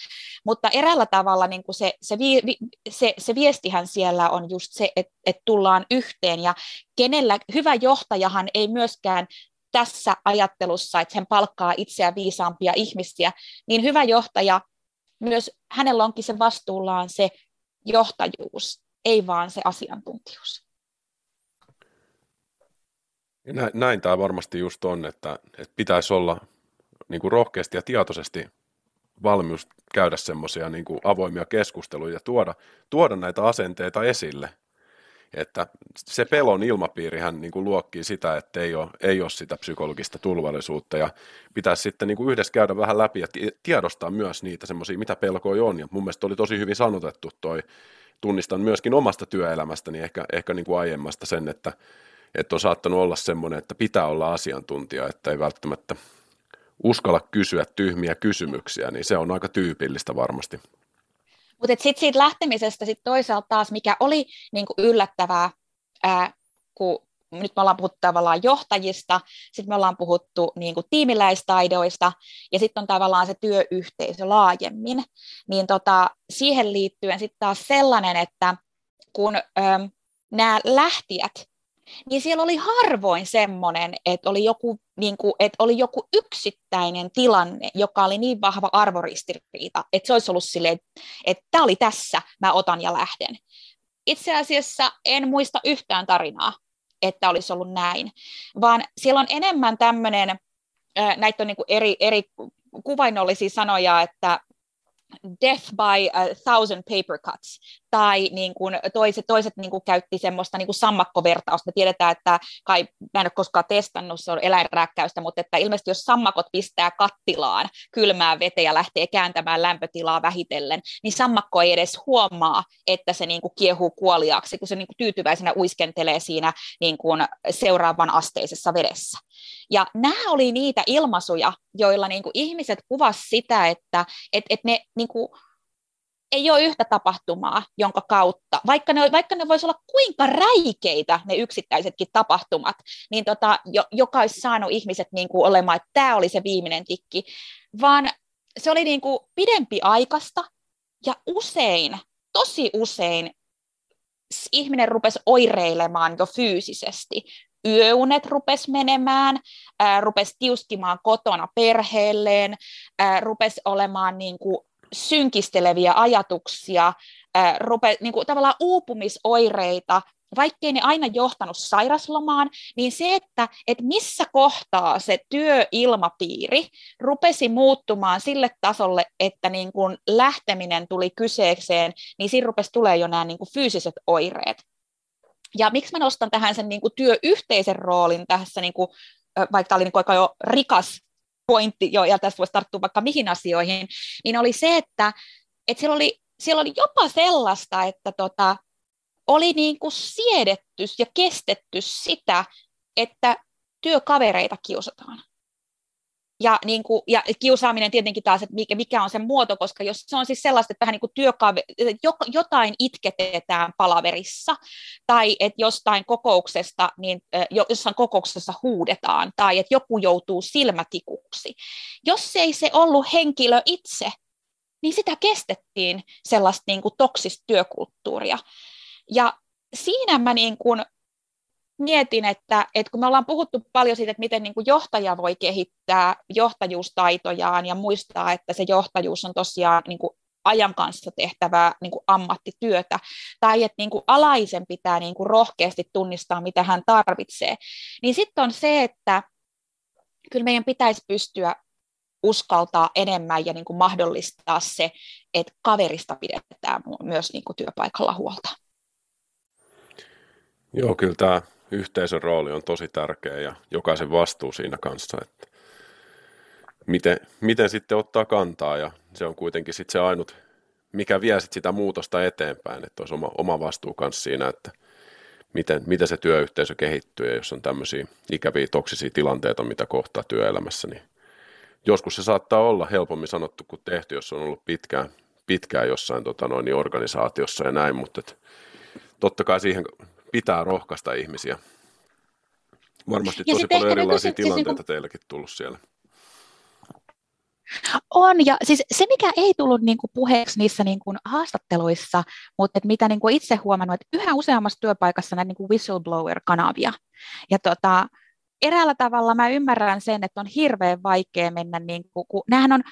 Mutta eräällä tavalla niin kuin se, se, vi, se, se viestihän siellä on just se, että, että tullaan yhteen ja kenellä hyvä johtajahan ei myöskään tässä ajattelussa, että hän palkkaa itseään viisaampia ihmisiä, niin hyvä johtaja, myös hänellä onkin se vastuullaan se johtajuus, ei vaan se asiantuntijuus. Näin, näin tämä varmasti just on, että, että pitäisi olla niin kuin rohkeasti ja tietoisesti valmius käydä semmoisia niin avoimia keskusteluja ja tuoda, tuoda näitä asenteita esille. Että se pelon ilmapiirihän niin kuin luokkii sitä, että ei ole, ei ole sitä psykologista turvallisuutta ja pitäisi sitten niin kuin yhdessä käydä vähän läpi ja tiedostaa myös niitä semmoisia, mitä pelkoja on. Ja mun mielestä oli tosi hyvin sanotettu toi tunnistan myöskin omasta työelämästäni ehkä, ehkä niin kuin aiemmasta sen, että, että on saattanut olla semmoinen, että pitää olla asiantuntija, että ei välttämättä uskalla kysyä tyhmiä kysymyksiä, niin se on aika tyypillistä varmasti. Mutta sitten siitä lähtemisestä sit toisaalta taas, mikä oli niinku yllättävää, ää, kun nyt me ollaan puhuttu tavallaan johtajista, sitten me ollaan puhuttu niin kuin tiimiläistaidoista, ja sitten on tavallaan se työyhteisö laajemmin, niin tota, siihen liittyen sitten taas sellainen, että kun nämä lähtijät, niin siellä oli harvoin semmoinen, että oli joku, niin kuin, että oli joku yksittäinen tilanne, joka oli niin vahva arvoristiriita, että se olisi ollut silleen, että tämä oli tässä, mä otan ja lähden. Itse asiassa en muista yhtään tarinaa, että olisi ollut näin, vaan siellä on enemmän tämmöinen, näitä on niin kuin eri, eri kuvainnollisia sanoja, että death by a thousand paper cuts, tai niin kuin toiset, toiset niin kuin käytti semmoista niin kuin sammakkovertausta. Me tiedetään, että kai, mä en ole koskaan testannut, se on eläinrääkkäystä, mutta että ilmeisesti jos sammakot pistää kattilaan kylmää veteen ja lähtee kääntämään lämpötilaa vähitellen, niin sammakko ei edes huomaa, että se niin kuin kiehuu kuoliaksi, kun se niin kuin tyytyväisenä uiskentelee siinä niin kuin seuraavan asteisessa vedessä. Ja nämä oli niitä ilmaisuja, joilla niin kuin ihmiset kuvasivat sitä, että et, et ne niin kuin, ei ole yhtä tapahtumaa, jonka kautta, vaikka ne, vaikka ne voisi olla kuinka räikeitä ne yksittäisetkin tapahtumat, niin tota, jo, joka olisi saanut ihmiset niin kuin olemaan, että tämä oli se viimeinen tikki, vaan se oli niin kuin pidempi aikasta ja usein, tosi usein ihminen rupesi oireilemaan jo fyysisesti. Yöunet rupesi menemään, ää, rupesi tiuskimaan kotona perheelleen, ää, rupesi olemaan niin kuin synkisteleviä ajatuksia, ää, rupe, niin kuin tavallaan uupumisoireita, vaikkei ne aina johtanut sairaslomaan, niin se, että, että missä kohtaa se työilmapiiri rupesi muuttumaan sille tasolle, että niin kuin lähteminen tuli kyseekseen, niin siinä rupesi tulee jo nämä niin kuin fyysiset oireet. Ja miksi mä nostan tähän sen niin kuin työyhteisen roolin tässä, niin kuin, vaikka tämä oli niin kuin aika jo rikas pointti, jo, ja tässä voisi tarttua vaikka mihin asioihin, niin oli se, että, että siellä, oli, siellä oli jopa sellaista, että tota, oli niin kuin siedetty ja kestetty sitä, että työkavereita kiusataan. Ja, niin kuin, ja kiusaaminen tietenkin taas, että mikä, mikä on se muoto, koska jos se on siis sellaista, että vähän niin kuin työkave, jotain itketetään palaverissa, tai että jostain kokouksesta, niin jossain kokouksessa huudetaan, tai että joku joutuu silmätikuksi. Jos ei se ollut henkilö itse, niin sitä kestettiin sellaista niin kuin toksista työkulttuuria. Ja siinä mä niin kuin mietin, että, että kun me ollaan puhuttu paljon siitä, että miten niin kuin johtaja voi kehittää johtajuustaitojaan ja muistaa, että se johtajuus on tosiaan niin kuin ajan kanssa tehtävää niin kuin ammattityötä, tai että niin kuin alaisen pitää niin kuin rohkeasti tunnistaa, mitä hän tarvitsee, niin sitten on se, että kyllä meidän pitäisi pystyä uskaltaa enemmän ja niin kuin mahdollistaa se, että kaverista pidetään myös niin kuin työpaikalla huolta. Joo, kyllä tämä yhteisön rooli on tosi tärkeä ja jokaisen vastuu siinä kanssa, että miten, miten sitten ottaa kantaa. Ja se on kuitenkin sitten se ainut, mikä vie sit sitä muutosta eteenpäin, että olisi oma, oma vastuu kanssa siinä, että miten, miten se työyhteisö kehittyy. Ja jos on tämmöisiä ikäviä toksisia tilanteita, mitä kohtaa työelämässä, niin joskus se saattaa olla helpommin sanottu kuin tehty, jos on ollut pitkään, pitkään jossain tota noin, organisaatiossa ja näin, mutta et, totta kai siihen pitää rohkaista ihmisiä. Varmasti ja tosi paljon erilaisia nykyiset, tilanteita siis niin teilläkin tullut siellä. On, ja siis se, mikä ei tullut niin kuin puheeksi niissä niin kuin haastatteluissa, mutta että mitä niin kuin itse huomannut, että yhä useammassa työpaikassa näitä niin kuin whistleblower-kanavia. Ja tota, eräällä tavalla mä ymmärrän sen, että on hirveän vaikea mennä, niin kuin, kun nämähän on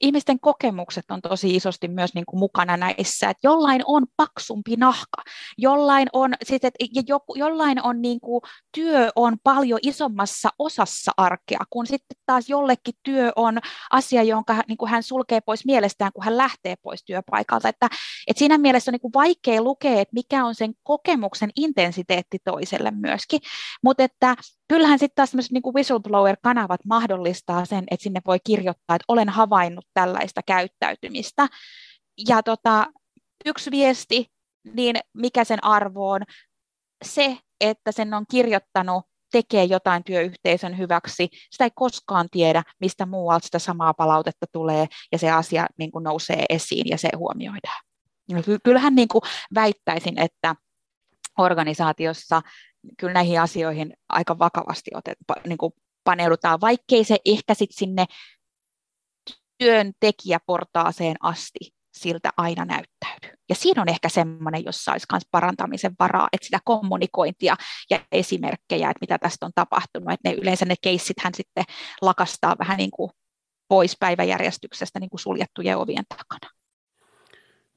ihmisten kokemukset on tosi isosti myös niin kuin mukana näissä, että jollain on paksumpi nahka, jollain on, sit, et, ja jo, jollain on niin kuin, työ on paljon isommassa osassa arkea, kun sitten taas jollekin työ on asia, jonka niin kuin hän sulkee pois mielestään, kun hän lähtee pois työpaikalta. Että, että siinä mielessä on niin kuin vaikea lukea, että mikä on sen kokemuksen intensiteetti toiselle myöskin, mutta että kyllähän sitten taas niin kuin whistleblower-kanavat mahdollistaa sen, että sinne voi kirjoittaa, että olen havainnut tällaista käyttäytymistä. Ja tota, yksi viesti, niin mikä sen arvo on? Se, että sen on kirjoittanut tekee jotain työyhteisön hyväksi, sitä ei koskaan tiedä, mistä muualta sitä samaa palautetta tulee ja se asia niin kuin nousee esiin ja se huomioidaan. Kyllähän niin kuin väittäisin, että organisaatiossa kyllä näihin asioihin aika vakavasti otet, niin kuin paneudutaan, vaikkei se ehkä sit sinne työntekijäportaaseen asti siltä aina näyttäydy. Ja siinä on ehkä semmoinen, jossa olisi myös parantamisen varaa, että sitä kommunikointia ja esimerkkejä, että mitä tästä on tapahtunut, että ne yleensä ne keissithän sitten lakastaa vähän niin kuin pois päiväjärjestyksestä niin kuin suljettujen ovien takana.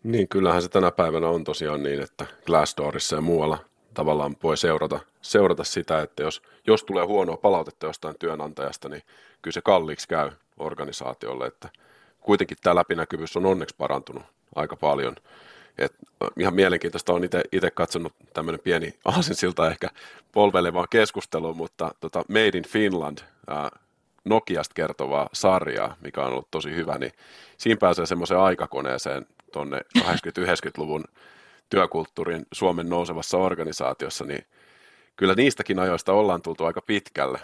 Niin, kyllähän se tänä päivänä on tosiaan niin, että Glassdoorissa ja muualla tavallaan voi seurata, seurata sitä, että jos, jos tulee huonoa palautetta jostain työnantajasta, niin kyllä se kalliiksi käy organisaatiolle, että kuitenkin tämä läpinäkyvyys on onneksi parantunut aika paljon. Et ihan mielenkiintoista on itse katsonut tämmöinen pieni *laughs* aasinsilta ehkä polvelevaa keskustelua, mutta tota Made in Finland, ää, Nokiasta kertovaa sarjaa, mikä on ollut tosi hyvä, niin siinä pääsee semmoiseen aikakoneeseen tuonne 80-90-luvun *laughs* työkulttuurin Suomen nousevassa organisaatiossa, niin kyllä niistäkin ajoista ollaan tultu aika pitkälle.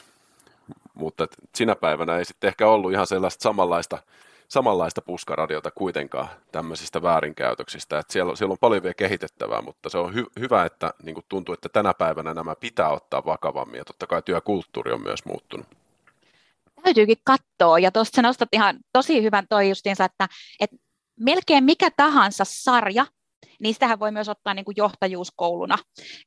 Mutta sinä päivänä ei sitten ehkä ollut ihan sellaista samanlaista, samanlaista puskaradiota kuitenkaan tämmöisistä väärinkäytöksistä. Että siellä, siellä on paljon vielä kehitettävää, mutta se on hy- hyvä, että niin tuntuu, että tänä päivänä nämä pitää ottaa vakavammin ja totta kai työkulttuuri on myös muuttunut täytyykin katsoa, ja tuosta nostat ihan tosi hyvän toi justiinsa, että, että melkein mikä tahansa sarja, sitähän voi myös ottaa niin kuin johtajuuskouluna.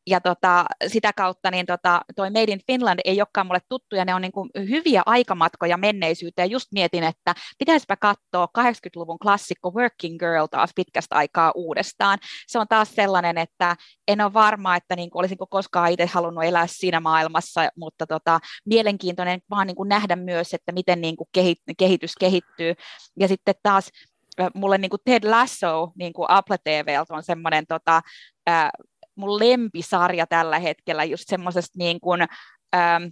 Ja tota, sitä kautta niin tota, toi Made in Finland ei olekaan mulle tuttu, ja ne on niin kuin hyviä aikamatkoja menneisyyteen. Just mietin, että pitäisipä katsoa 80-luvun klassikko Working Girl taas pitkästä aikaa uudestaan. Se on taas sellainen, että en ole varma, että niin kuin olisinko koskaan itse halunnut elää siinä maailmassa, mutta tota, mielenkiintoinen vaan niin kuin nähdä myös, että miten niin kuin kehitys kehittyy. Ja sitten taas mulle niin kuin Ted Lasso niin kuin Apple TVltä on semmoinen tota, äh, mun lempisarja tällä hetkellä just semmoisesta niin kuin, ähm,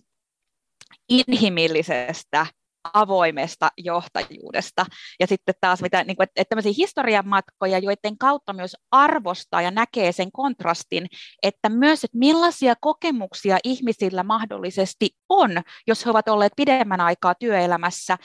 inhimillisestä avoimesta johtajuudesta. Ja sitten taas mitä, niin kuin, että, että tämmöisiä historiamatkoja, joiden kautta myös arvostaa ja näkee sen kontrastin, että myös, että millaisia kokemuksia ihmisillä mahdollisesti on, jos he ovat olleet pidemmän aikaa työelämässä,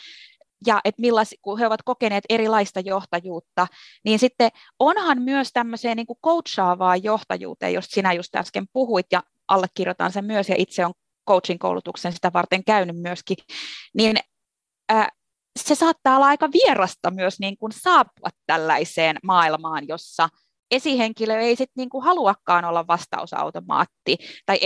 ja että millais, kun he ovat kokeneet erilaista johtajuutta, niin sitten onhan myös tämmöiseen niin kuin coachaavaa johtajuuteen, josta sinä just äsken puhuit, ja allekirjoitan sen myös, ja itse on coaching koulutuksen sitä varten käynyt myöskin, niin ää, se saattaa olla aika vierasta myös niin kuin saapua tällaiseen maailmaan, jossa esihenkilö ei sitten niin kuin haluakaan olla vastausautomaatti, tai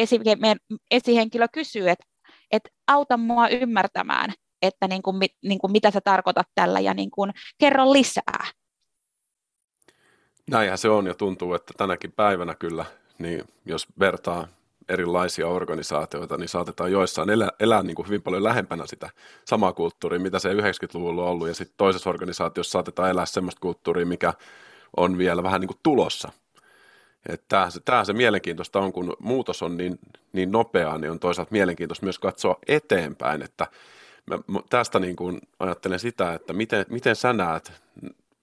esihenkilö kysyy, että että auta mua ymmärtämään, että niin kuin, niin kuin mitä sä tarkoitat tällä ja niin kuin, kerro lisää. Näinhän se on ja tuntuu, että tänäkin päivänä kyllä, niin jos vertaa erilaisia organisaatioita, niin saatetaan joissain elää, elää niin kuin hyvin paljon lähempänä sitä samaa kulttuuria, mitä se 90-luvulla on ollut, ja sitten toisessa organisaatiossa saatetaan elää sellaista kulttuuria, mikä on vielä vähän niin kuin tulossa. Tämä se, tämä se mielenkiintoista on, kun muutos on niin, niin nopeaa, niin on toisaalta mielenkiintoista myös katsoa eteenpäin, että mä, tästä niin kuin ajattelen sitä, että miten, miten sä näet,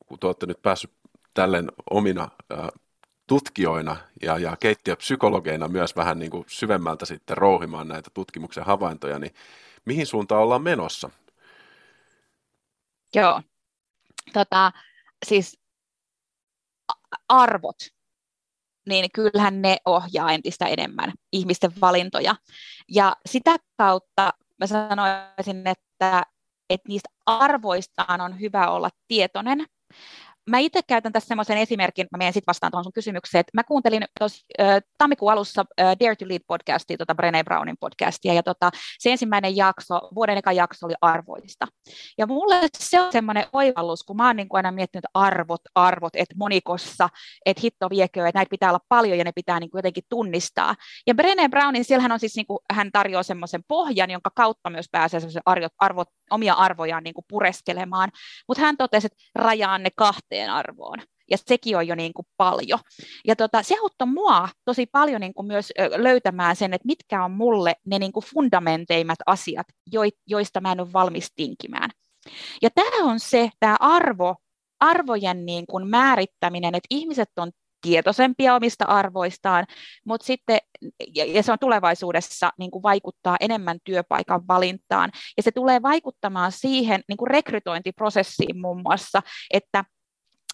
kun te olette nyt päässyt tälleen omina tutkijoina ja, ja keittiöpsykologeina myös vähän niin kuin syvemmältä sitten rouhimaan näitä tutkimuksen havaintoja, niin mihin suuntaan ollaan menossa? Joo, tota, siis arvot, niin kyllähän ne ohjaa entistä enemmän ihmisten valintoja. Ja sitä kautta mä sanoisin, että, että niistä arvoistaan on hyvä olla tietoinen. Mä itse käytän tässä semmoisen esimerkin, mä menen sitten vastaan tuohon sun kysymykseen, että mä kuuntelin tos, äh, tammikuun alussa äh, Dare to Lead podcastia, tota Brené Brownin podcastia, ja tota, se ensimmäinen jakso, vuoden eka jakso oli arvoista. Ja mulle se on semmoinen oivallus, kun mä oon niin kuin aina miettinyt arvot, arvot, että monikossa, että hitto viekö, että näitä pitää olla paljon ja ne pitää niin kuin jotenkin tunnistaa. Ja Brené Brownin, siellä on siis, niin kuin, hän tarjoaa semmoisen pohjan, jonka kautta myös pääsee arvot, arvot, omia arvojaan niin kuin pureskelemaan. Mutta hän totesi, että rajaan ne kahteen arvoon. Ja sekin on jo niin kuin paljon. Ja tota, se auttoi mua tosi paljon niin kuin myös löytämään sen, että mitkä on mulle ne niin kuin fundamenteimmat asiat, joista mä en ole valmis tinkimään. Ja tämä on se, tämä arvo, arvojen niin kuin määrittäminen, että ihmiset on tietoisempia omista arvoistaan, mutta sitten, ja se on tulevaisuudessa niin kuin vaikuttaa enemmän työpaikan valintaan, ja se tulee vaikuttamaan siihen niin kuin rekrytointiprosessiin muun muassa, että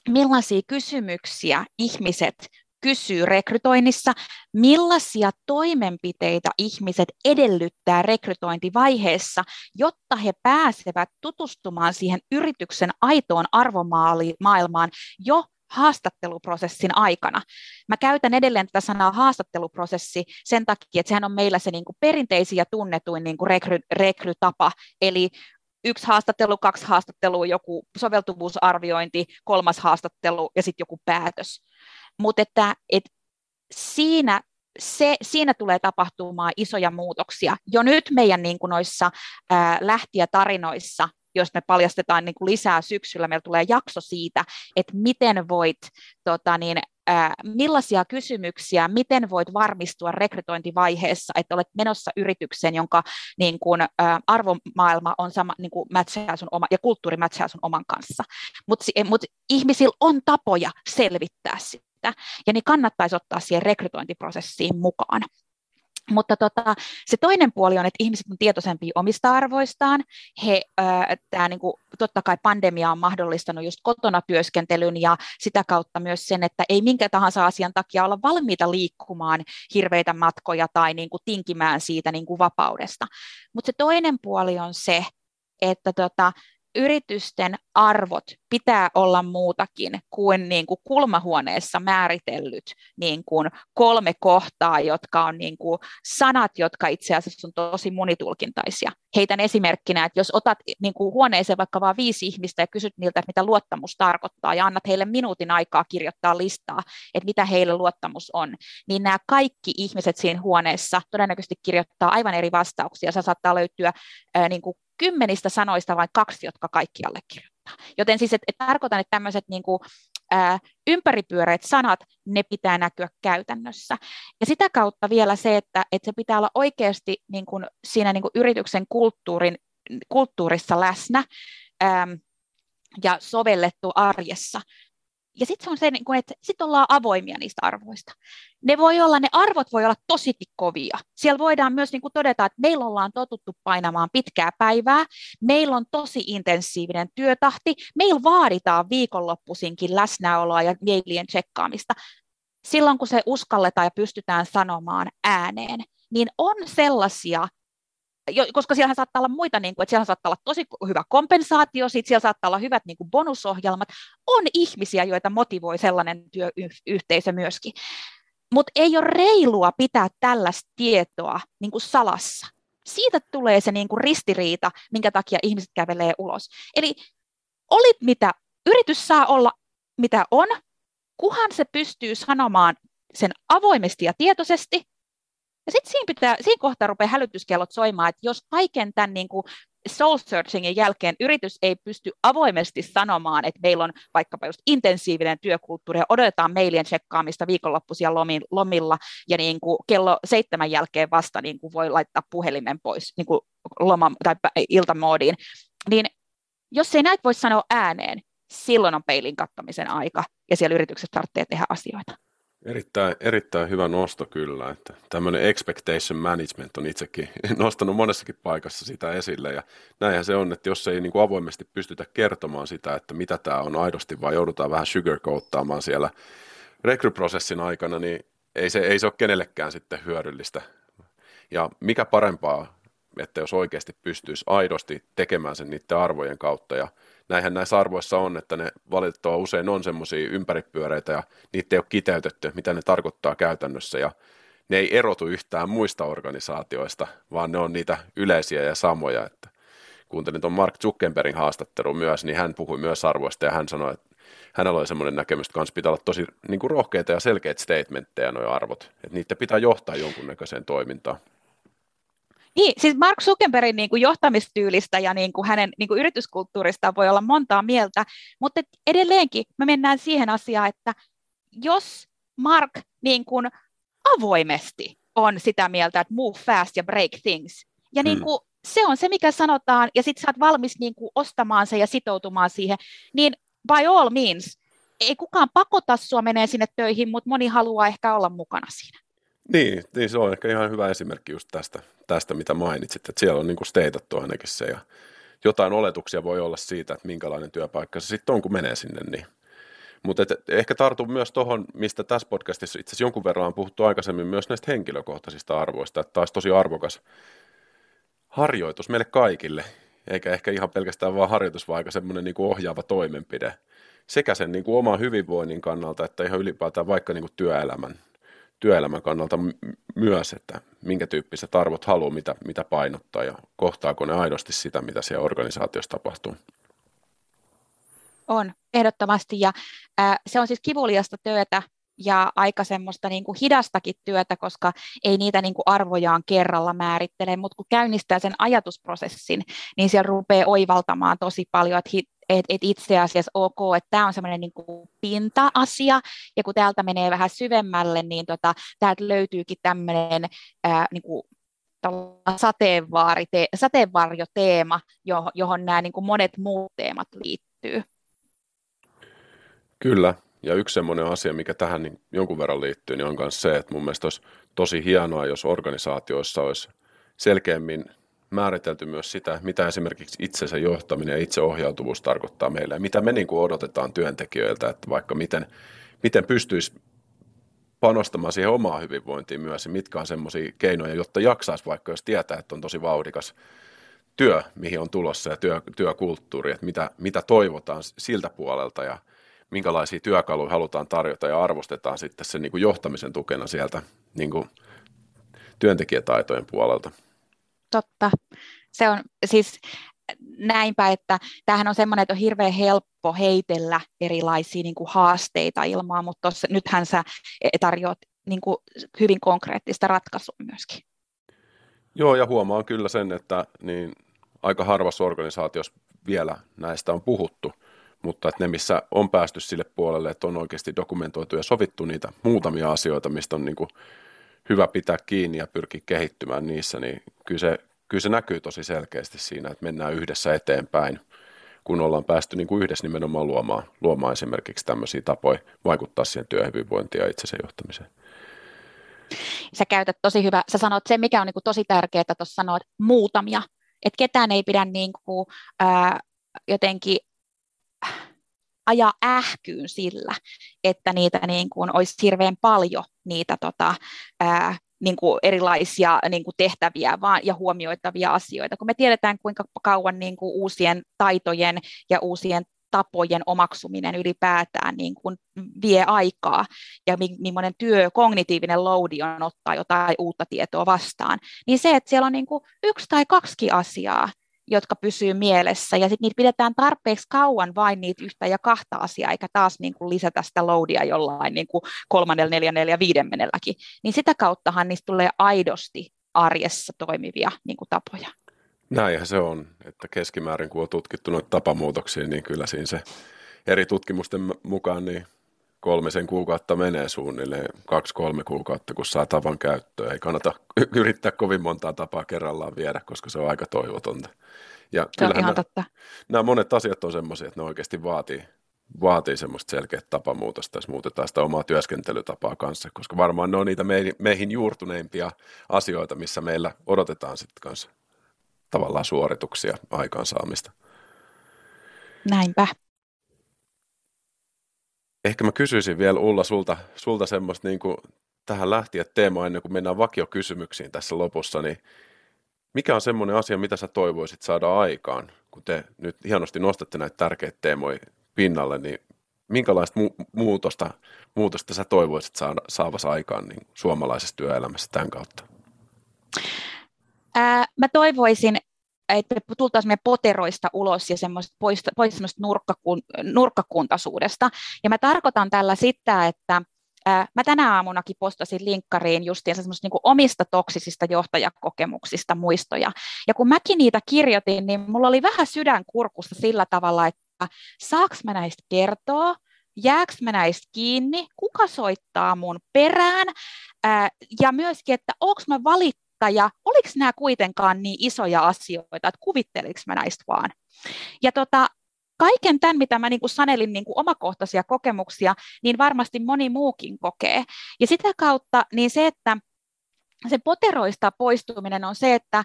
millaisia kysymyksiä ihmiset kysyy rekrytoinnissa, millaisia toimenpiteitä ihmiset edellyttää rekrytointivaiheessa, jotta he pääsevät tutustumaan siihen yrityksen aitoon arvomaailmaan jo haastatteluprosessin aikana. Mä käytän edelleen tätä sanaa haastatteluprosessi sen takia, että sehän on meillä se niin kuin perinteisin ja tunnetuin niin kuin rekry, rekrytapa, eli yksi haastattelu, kaksi haastattelua, joku soveltuvuusarviointi, kolmas haastattelu ja sitten joku päätös. Mutta että, et siinä se, siinä tulee tapahtumaan isoja muutoksia. Jo nyt meidän niin kuin noissa ää, lähtiä-tarinoissa jos me paljastetaan niin kuin lisää syksyllä, meillä tulee jakso siitä, että miten voit, tota niin, millaisia kysymyksiä, miten voit varmistua rekrytointivaiheessa, että olet menossa yritykseen, jonka niin kuin, arvomaailma on sama, niin kuin sun oma, ja kulttuuri mätsää sun oman kanssa. Mutta mut ihmisillä on tapoja selvittää sitä, ja niin kannattaisi ottaa siihen rekrytointiprosessiin mukaan. Mutta tota, se toinen puoli on, että ihmiset on tietoisempia omista arvoistaan. He, ää, tää, niinku, totta kai pandemia on mahdollistanut just kotona työskentelyn ja sitä kautta myös sen, että ei minkä tahansa asian takia olla valmiita liikkumaan hirveitä matkoja tai niinku, tinkimään siitä niinku, vapaudesta. Mutta se toinen puoli on se, että tota, yritysten arvot pitää olla muutakin kuin, niin kuin kulmahuoneessa määritellyt niin kuin kolme kohtaa, jotka on niin kuin sanat, jotka itse asiassa on tosi monitulkintaisia. Heitän esimerkkinä, että jos otat niin kuin huoneeseen vaikka vain viisi ihmistä ja kysyt niiltä, mitä luottamus tarkoittaa, ja annat heille minuutin aikaa kirjoittaa listaa, että mitä heille luottamus on, niin nämä kaikki ihmiset siinä huoneessa todennäköisesti kirjoittaa aivan eri vastauksia. Se saattaa löytyä niin kuin kymmenistä sanoista vain kaksi, jotka kaikki allekirjoittaa. Joten siis et, et tarkoitan, että tämmöiset niin ympäripyöreät sanat, ne pitää näkyä käytännössä. Ja sitä kautta vielä se, että, että se pitää olla oikeasti niin kuin siinä niin kuin yrityksen kulttuurin, kulttuurissa läsnä ää, ja sovellettu arjessa ja sitten se on se, niin että sitten ollaan avoimia niistä arvoista. Ne voi olla, ne arvot voi olla tosikin kovia. Siellä voidaan myös niin kuin todeta, että meillä ollaan totuttu painamaan pitkää päivää, meillä on tosi intensiivinen työtahti, meillä vaaditaan viikonloppuisinkin läsnäoloa ja mailien tsekkaamista. Silloin kun se uskalletaan ja pystytään sanomaan ääneen, niin on sellaisia koska siellä saattaa olla muita, niin kuin, että siellä saattaa olla tosi hyvä kompensaatio, sit siellä saattaa olla hyvät niin kuin bonusohjelmat, on ihmisiä, joita motivoi sellainen työyhteisö myöskin. Mutta ei ole reilua pitää tällaista tietoa niin kuin salassa. Siitä tulee se niin kuin ristiriita, minkä takia ihmiset kävelee ulos. Eli oli mitä, yritys saa olla mitä on, kuhan se pystyy sanomaan sen avoimesti ja tietoisesti, ja sitten siinä, siinä kohtaa rupeaa hälytyskellot soimaan, että jos kaiken tämän niin kuin soul searchingin jälkeen yritys ei pysty avoimesti sanomaan, että meillä on vaikkapa just intensiivinen työkulttuuri ja odotetaan mailien tsekkaamista viikonloppuisia lomilla ja niin kuin kello seitsemän jälkeen vasta niin kuin voi laittaa puhelimen pois niin kuin loma- tai iltamoodiin, niin jos ei näitä voi sanoa ääneen, silloin on peilin kattamisen aika ja siellä yritykset tarvitsee tehdä asioita. Erittäin, erittäin hyvä nosto kyllä, että tämmöinen expectation management on itsekin *laughs* nostanut monessakin paikassa sitä esille ja näinhän se on, että jos ei niin kuin avoimesti pystytä kertomaan sitä, että mitä tämä on aidosti, vai joudutaan vähän sugarcoattaamaan siellä rekryprosessin aikana, niin ei se, ei se ole kenellekään sitten hyödyllistä. Ja mikä parempaa, että jos oikeasti pystyisi aidosti tekemään sen niiden arvojen kautta ja näinhän näissä arvoissa on, että ne valitettavasti usein on semmoisia ympäripyöreitä ja niitä ei ole kiteytetty, mitä ne tarkoittaa käytännössä ja ne ei erotu yhtään muista organisaatioista, vaan ne on niitä yleisiä ja samoja. Että kuuntelin tuon Mark Zuckerbergin haastattelun myös, niin hän puhui myös arvoista ja hän sanoi, että hänellä oli semmoinen näkemys, että kanssa pitää olla tosi niin kuin rohkeita ja selkeitä statementteja nuo arvot, että niitä pitää johtaa jonkunnäköiseen toimintaan. Niin, siis Mark Zuckerbergin niin kuin johtamistyylistä ja niin kuin hänen niin kuin yrityskulttuurista voi olla montaa mieltä, mutta edelleenkin me mennään siihen asiaan, että jos Mark niin kuin avoimesti on sitä mieltä, että move fast ja break things, ja niin kuin, se on se, mikä sanotaan, ja sitten sä oot valmis niin kuin ostamaan se ja sitoutumaan siihen, niin by all means. Ei kukaan pakota sua menee sinne töihin, mutta moni haluaa ehkä olla mukana siinä. Niin, niin se on ehkä ihan hyvä esimerkki just tästä, tästä mitä mainitsit, että siellä on niin steitattu ainakin se ja jotain oletuksia voi olla siitä, että minkälainen työpaikka se sitten on, kun menee sinne, niin. Mutta ehkä tartun myös tuohon, mistä tässä podcastissa itse asiassa jonkun verran on puhuttu aikaisemmin myös näistä henkilökohtaisista arvoista, että taas tosi arvokas harjoitus meille kaikille, eikä ehkä ihan pelkästään vaan harjoitus, vaan aika semmoinen niin ohjaava toimenpide sekä sen niin kuin oman hyvinvoinnin kannalta, että ihan ylipäätään vaikka niin kuin työelämän, työelämän kannalta myös, että minkä tyyppiset arvot haluaa, mitä, mitä painottaa ja kohtaako ne aidosti sitä, mitä siellä organisaatiossa tapahtuu. On, ehdottomasti. Ja ää, se on siis kivuliasta työtä ja aika semmoista niin kuin hidastakin työtä, koska ei niitä niin kuin arvojaan kerralla määrittele, mutta kun käynnistää sen ajatusprosessin, niin siellä rupeaa oivaltamaan tosi paljon, että et, et itse asiassa ok, että tämä on semmoinen niin pinta-asia, ja kun täältä menee vähän syvemmälle, niin tota, täältä löytyykin tämmöinen ää, niin sateenvarjoteema, johon nämä niin monet muut teemat liittyy. Kyllä, ja yksi semmoinen asia, mikä tähän niin jonkun verran liittyy, niin on myös se, että mun mielestä olisi tosi hienoa, jos organisaatioissa olisi selkeämmin määritelty myös sitä, mitä esimerkiksi itsensä johtaminen ja itseohjautuvuus tarkoittaa meille, ja mitä me niin kuin odotetaan työntekijöiltä, että vaikka miten, miten pystyisi panostamaan siihen omaan hyvinvointiin myös, ja mitkä on semmoisia keinoja, jotta jaksaisi vaikka, jos tietää, että on tosi vauhdikas työ, mihin on tulossa, ja työ, työkulttuuri, että mitä, mitä toivotaan siltä puolelta, ja minkälaisia työkaluja halutaan tarjota ja arvostetaan sitten sen niin kuin johtamisen tukena sieltä niin kuin työntekijätaitojen puolelta. Totta. Se on siis näinpä, että tämähän on semmoinen, että on hirveän helppo heitellä erilaisia niin kuin haasteita ilmaan, mutta tossa, nythän sä tarjoat niin kuin hyvin konkreettista ratkaisua myöskin. Joo, ja huomaan kyllä sen, että niin aika harvassa organisaatiossa vielä näistä on puhuttu – mutta että ne, missä on päästy sille puolelle, että on oikeasti dokumentoitu ja sovittu niitä muutamia asioita, mistä on niin kuin hyvä pitää kiinni ja pyrkiä kehittymään niissä, niin kyllä se, kyllä se näkyy tosi selkeästi siinä, että mennään yhdessä eteenpäin, kun ollaan päästy niin kuin yhdessä nimenomaan luomaan, luomaan esimerkiksi tämmöisiä tapoja vaikuttaa siihen työhyvinvointiin ja itsensä johtamiseen. Sä käytät tosi hyvä, sä sanot sen, mikä on niin kuin tosi tärkeää, että tuossa sanoit muutamia, että ketään ei pidä niin kuin, ää, jotenkin ajaa ähkyyn sillä, että niitä niin kuin olisi hirveän paljon niitä tota, ää, niin kuin erilaisia niin kuin tehtäviä vaan, ja huomioitavia asioita, kun me tiedetään kuinka kauan niin kuin uusien taitojen ja uusien tapojen omaksuminen ylipäätään niin kuin vie aikaa ja millainen työ, kognitiivinen loadi on ottaa jotain uutta tietoa vastaan, niin se, että siellä on niin kuin yksi tai kaksi asiaa, jotka pysyy mielessä, ja sitten niitä pidetään tarpeeksi kauan vain niitä yhtä ja kahta asiaa, eikä taas niin kuin lisätä sitä loadia jollain niin kuin kolmannella, neljännellä ja viidennelläkin, niin sitä kauttahan niistä tulee aidosti arjessa toimivia niin kuin tapoja. Näinhän se on, että keskimäärin kun on tutkittu noita tapamuutoksia, niin kyllä siinä se eri tutkimusten mukaan niin kolmisen kuukautta menee suunnilleen, kaksi-kolme kuukautta, kun saa tavan käyttöön. Ei kannata *laughs* yrittää kovin montaa tapaa kerrallaan viedä, koska se on aika toivotonta. Ja se on ihan nämä, totta. Nämä monet asiat on sellaisia, että ne oikeasti vaatii, vaatii semmoista selkeää tapamuutosta, jos muutetaan sitä omaa työskentelytapaa kanssa, koska varmaan ne on niitä meihin, meihin juurtuneimpia asioita, missä meillä odotetaan sitten kanssa tavallaan suorituksia aikaansaamista. Näinpä. Ehkä mä kysyisin vielä Ulla sulta, sulta semmoista niin kuin tähän lähtien teemaa ennen kuin mennään vakiokysymyksiin tässä lopussa, niin mikä on semmoinen asia, mitä sä toivoisit saada aikaan, kun te nyt hienosti nostatte näitä tärkeitä teemoja pinnalle, niin minkälaista mu- muutosta, muutosta sä toivoisit saada, saavasi aikaan niin suomalaisessa työelämässä tämän kautta? Ää, mä toivoisin, että me tultaisiin meidän poteroista ulos ja semmoista, pois, pois semmoista nurkkakun, nurkkakuntaisuudesta. Ja mä tarkoitan tällä sitä, että Mä tänä aamunakin postasin linkkariin justiinsa semmoista niin omista toksisista johtajakokemuksista muistoja. Ja kun mäkin niitä kirjoitin, niin mulla oli vähän sydänkurkussa sillä tavalla, että saaks mä näistä kertoa, jääks mä näistä kiinni, kuka soittaa mun perään, ja myöskin, että onko mä valittaja, oliko nämä kuitenkaan niin isoja asioita, että kuvitteliks mä näistä vaan. Ja tota, kaiken tämän, mitä mä niin kuin sanelin niin kuin omakohtaisia kokemuksia, niin varmasti moni muukin kokee. Ja sitä kautta niin se, että se poteroista poistuminen on se, että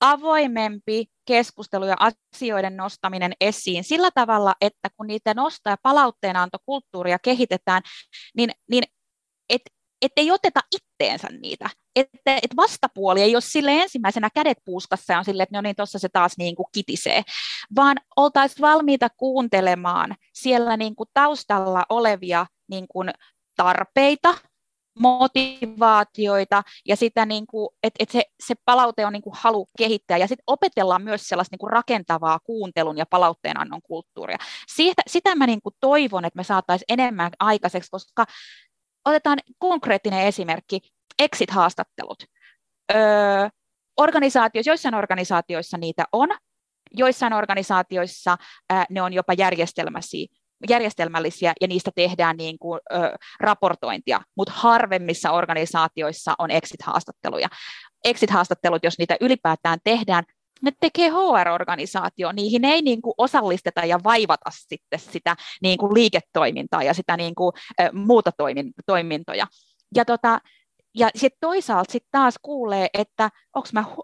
avoimempi keskustelu ja asioiden nostaminen esiin sillä tavalla, että kun niitä nostaa ja palautteenantokulttuuria kehitetään, niin, niin et, et ei oteta itteensä niitä. Että et vastapuoli ei ole sille ensimmäisenä kädet puuskassa ja on sille, että no niin, tuossa se taas niin kuin kitisee, vaan oltaisiin valmiita kuuntelemaan siellä niin kuin taustalla olevia niin kuin tarpeita, motivaatioita ja sitä, niin kuin, että, että se, se palaute on niin kuin halu kehittää ja sitten opetellaan myös sellaista niin kuin rakentavaa kuuntelun ja palautteenannon kulttuuria. Siitä, sitä mä niin kuin toivon, että me saataisiin enemmän aikaiseksi, koska otetaan konkreettinen esimerkki, exit-haastattelut. Öö, organisaatioissa, joissain organisaatioissa niitä on, joissain organisaatioissa ää, ne on jopa järjestelmällisiä, järjestelmällisiä ja niistä tehdään niin kuin, ö, raportointia, mutta harvemmissa organisaatioissa on exit-haastatteluja. Exit-haastattelut, jos niitä ylipäätään tehdään, ne tekee HR-organisaatio, niihin ei niin kuin osallisteta ja vaivata sitten sitä niin kuin liiketoimintaa ja sitä niin kuin, ö, muuta toimin, toimintoja. Ja tota, ja sitten toisaalta sitten taas kuulee, että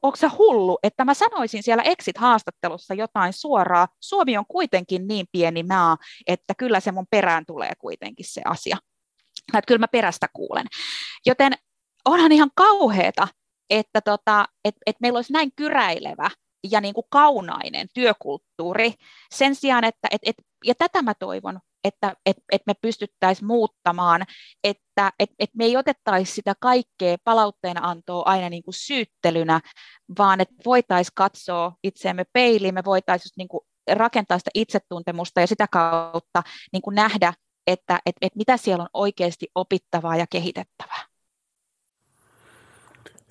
onko sä hullu, että mä sanoisin siellä exit-haastattelussa jotain suoraa. Suomi on kuitenkin niin pieni maa, että kyllä se mun perään tulee kuitenkin se asia. Että kyllä mä perästä kuulen. Joten onhan ihan kauheeta, että tota, et, et meillä olisi näin kyräilevä ja niin kuin kaunainen työkulttuuri sen sijaan, että et, et, ja tätä mä toivon että et, et me pystyttäisiin muuttamaan, että et, et me ei otettaisi sitä kaikkea palautteen antoa aina niin kuin syyttelynä, vaan että voitaisiin katsoa itseämme peiliin, me voitaisiin niin kuin rakentaa sitä itsetuntemusta ja sitä kautta niin kuin nähdä, että et, et mitä siellä on oikeasti opittavaa ja kehitettävää.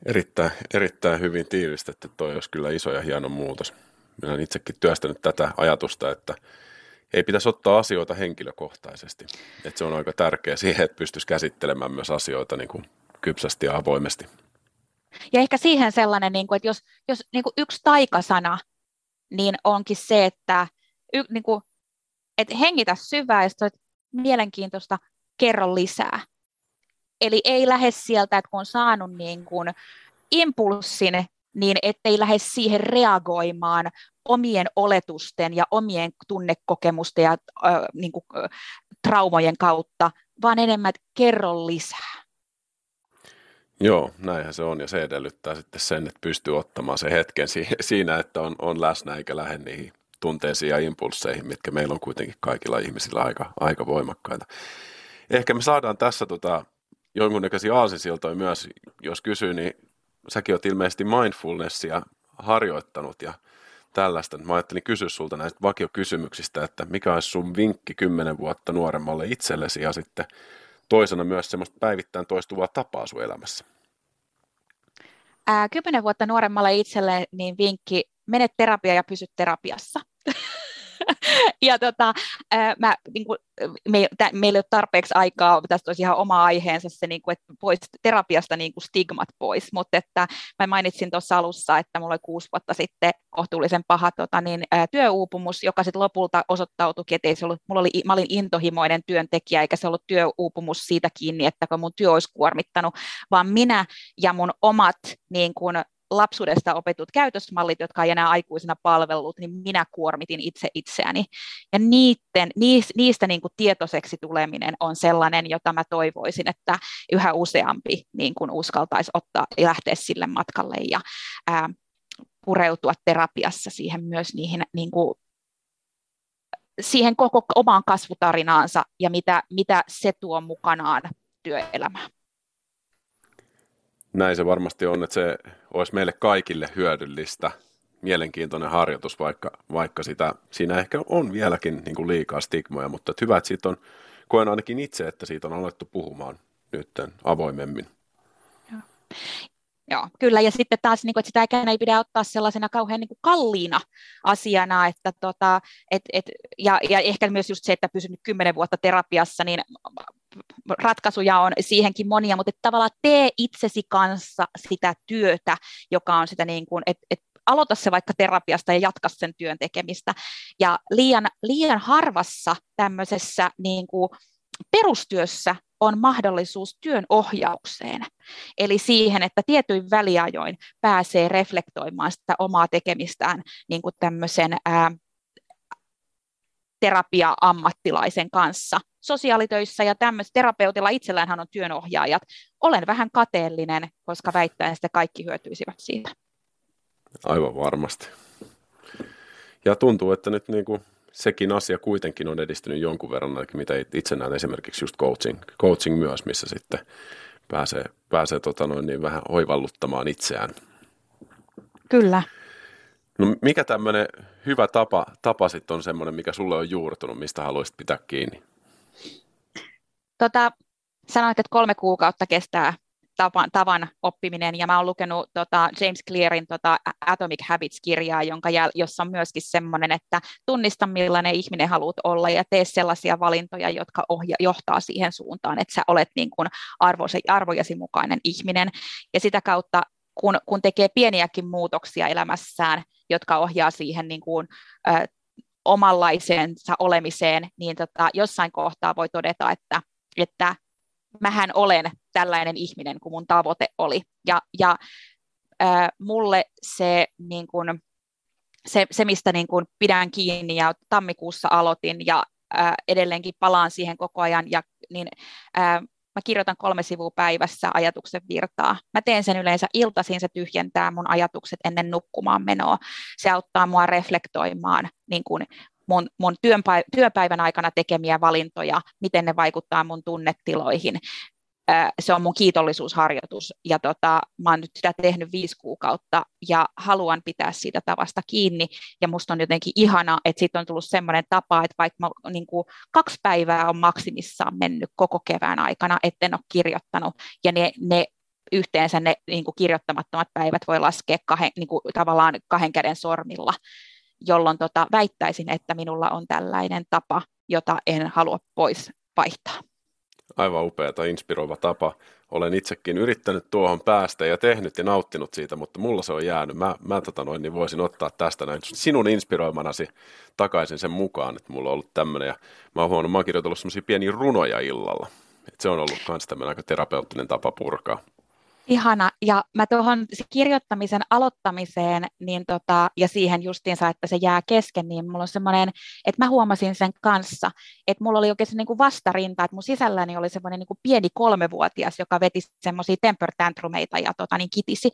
Erittäin, erittäin hyvin tiivistetty. Toi olisi kyllä iso ja hieno muutos. Minä olen itsekin työstänyt tätä ajatusta, että ei pitäisi ottaa asioita henkilökohtaisesti. Että se on aika tärkeä siihen, että pystyisi käsittelemään myös asioita niin kuin kypsästi ja avoimesti. Ja ehkä siihen sellainen, niin kuin, että jos, jos niin kuin yksi taikasana, niin onkin se, että, y, niin kuin, että hengitä syvää ja sitten mielenkiintoista, kerro lisää. Eli ei lähde sieltä, että kun on saanut niin kuin impulssin, niin ettei lähde siihen reagoimaan omien oletusten ja omien tunnekokemusten ja äh, niin kuin, äh, traumojen kautta, vaan enemmän kerro lisää. Joo, näinhän se on ja se edellyttää sitten sen, että pystyy ottamaan se hetken siinä, että on, on läsnä eikä lähde niihin tunteisiin ja impulseihin, mitkä meillä on kuitenkin kaikilla ihmisillä aika, aika voimakkaita. Ehkä me saadaan tässä tota, jonkunnäköisiä aasinsiltoja myös, jos kysyy, niin säkin oot ilmeisesti mindfulnessia harjoittanut ja tällaista. Mä ajattelin kysyä sulta näistä vakiokysymyksistä, että mikä olisi sun vinkki kymmenen vuotta nuoremmalle itsellesi ja sitten toisena myös semmoista päivittäin toistuvaa tapaa sun elämässä? kymmenen vuotta nuoremmalle itselle niin vinkki, mene terapiaan ja pysy terapiassa. *laughs* ja tota, mä, niin kuin, me, tä, meillä ei ole tarpeeksi aikaa, tästä olisi ihan oma aiheensa se, niin kuin, että pois terapiasta niin kuin stigmat pois, mutta että mä mainitsin tuossa alussa, että mulla oli kuusi vuotta sitten kohtuullisen paha tota, niin, ää, työuupumus, joka sitten lopulta osoittautui, että ei se ollut, mulla oli, mä olin intohimoinen työntekijä, eikä se ollut työuupumus siitä kiinni, että kun mun työ olisi kuormittanut, vaan minä ja mun omat niin kuin, lapsuudesta opetut käytösmallit, jotka ei enää aikuisena palvellut, niin minä kuormitin itse itseäni. Ja niiden, niistä niin kuin tietoiseksi tuleminen on sellainen, jota mä toivoisin, että yhä useampi niin kuin uskaltaisi ottaa ja lähteä sille matkalle ja ää, pureutua terapiassa siihen myös niihin niin kuin, siihen koko omaan kasvutarinaansa ja mitä, mitä se tuo mukanaan työelämään näin se varmasti on, että se olisi meille kaikille hyödyllistä, mielenkiintoinen harjoitus, vaikka, vaikka sitä, siinä ehkä on vieläkin niin kuin liikaa stigmoja, mutta hyvä, että siitä on, koen ainakin itse, että siitä on alettu puhumaan nyt avoimemmin. Joo. Kyllä. Ja sitten taas, niin sitä ei pidä ottaa sellaisena kauhean niin kalliina asiana, että tota, et, et, ja, ja ehkä myös just se, että pysynyt kymmenen vuotta terapiassa, niin ratkaisuja on siihenkin monia, mutta että tavallaan tee itsesi kanssa sitä työtä, joka on sitä niin kuin, että, että aloita se vaikka terapiasta ja jatka sen työn tekemistä. Ja liian, liian harvassa tämmöisessä niin kuin perustyössä on mahdollisuus työn ohjaukseen, eli siihen, että tietyin väliajoin pääsee reflektoimaan sitä omaa tekemistään niin kuin tämmöisen ää, terapia-ammattilaisen kanssa. Sosiaalitöissä ja tämmöisellä terapeutilla itsellään on työnohjaajat. Olen vähän kateellinen, koska väittäen, että kaikki hyötyisivät siitä. Aivan varmasti. Ja tuntuu, että nyt niin kuin sekin asia kuitenkin on edistynyt jonkun verran, mitä itse näen esimerkiksi just coaching, coaching myös, missä sitten pääsee, pääsee tota noin, niin vähän hoivalluttamaan itseään. Kyllä. No mikä tämmöinen hyvä tapa, tapa sitten on semmoinen, mikä sulle on juurtunut, mistä haluaisit pitää kiinni? Tota, sanoit, että kolme kuukautta kestää tavan, tavan oppiminen, ja mä oon lukenut tota James Clearin tota Atomic Habits-kirjaa, jonka jäl, jossa on myöskin semmoinen, että tunnista millainen ihminen haluat olla, ja tee sellaisia valintoja, jotka ohja, johtaa siihen suuntaan, että sä olet niin kuin arvosi, arvojasi mukainen ihminen, ja sitä kautta kun, kun tekee pieniäkin muutoksia elämässään, jotka ohjaa siihen niin kuin, ö, omanlaisensa olemiseen, niin tota, jossain kohtaa voi todeta, että, että mähän olen tällainen ihminen kuin mun tavoite oli. Ja, ja äh, mulle se, niin kun, se, se, mistä niin kun pidän kiinni ja tammikuussa aloitin ja äh, edelleenkin palaan siihen koko ajan, ja, niin äh, mä kirjoitan kolme sivua päivässä ajatuksen virtaa. Mä teen sen yleensä iltaisin, se tyhjentää mun ajatukset ennen nukkumaan menoa. Se auttaa mua reflektoimaan niin kun mun, mun työpäivän aikana tekemiä valintoja, miten ne vaikuttaa mun tunnetiloihin. Se on mun kiitollisuusharjoitus. Ja tota, mä oon nyt sitä tehnyt viisi kuukautta ja haluan pitää siitä tavasta kiinni. Ja musta on jotenkin ihana, että siitä on tullut semmoinen tapa, että vaikka mä, niin kuin, kaksi päivää on maksimissaan mennyt koko kevään aikana, etten ole kirjoittanut. Ja ne, ne yhteensä ne niin kuin kirjoittamattomat päivät voi laskea kahden, niin kuin, tavallaan kahden käden sormilla. Jolloin tota, väittäisin, että minulla on tällainen tapa, jota en halua pois vaihtaa. Aivan upeata, inspiroiva tapa. Olen itsekin yrittänyt tuohon päästä ja tehnyt ja nauttinut siitä, mutta mulla se on jäänyt. Mä, mä tota noin, niin voisin ottaa tästä näin sinun inspiroimanasi takaisin sen mukaan, että mulla on ollut tämmöinen. Ja mä oon huomannut, mä oon kirjoitellut semmoisia pieniä runoja illalla. Et se on ollut myös tämmöinen aika terapeuttinen tapa purkaa. Ihana. Ja mä tuohon kirjoittamisen aloittamiseen niin tota, ja siihen justiinsa, että se jää kesken, niin mulla on semmoinen, että mä huomasin sen kanssa, että mulla oli oikein niin kuin vastarinta, että mun sisälläni oli semmoinen niin kuin pieni kolmevuotias, joka veti semmoisia temper tantrumeita ja tota, niin kitisi.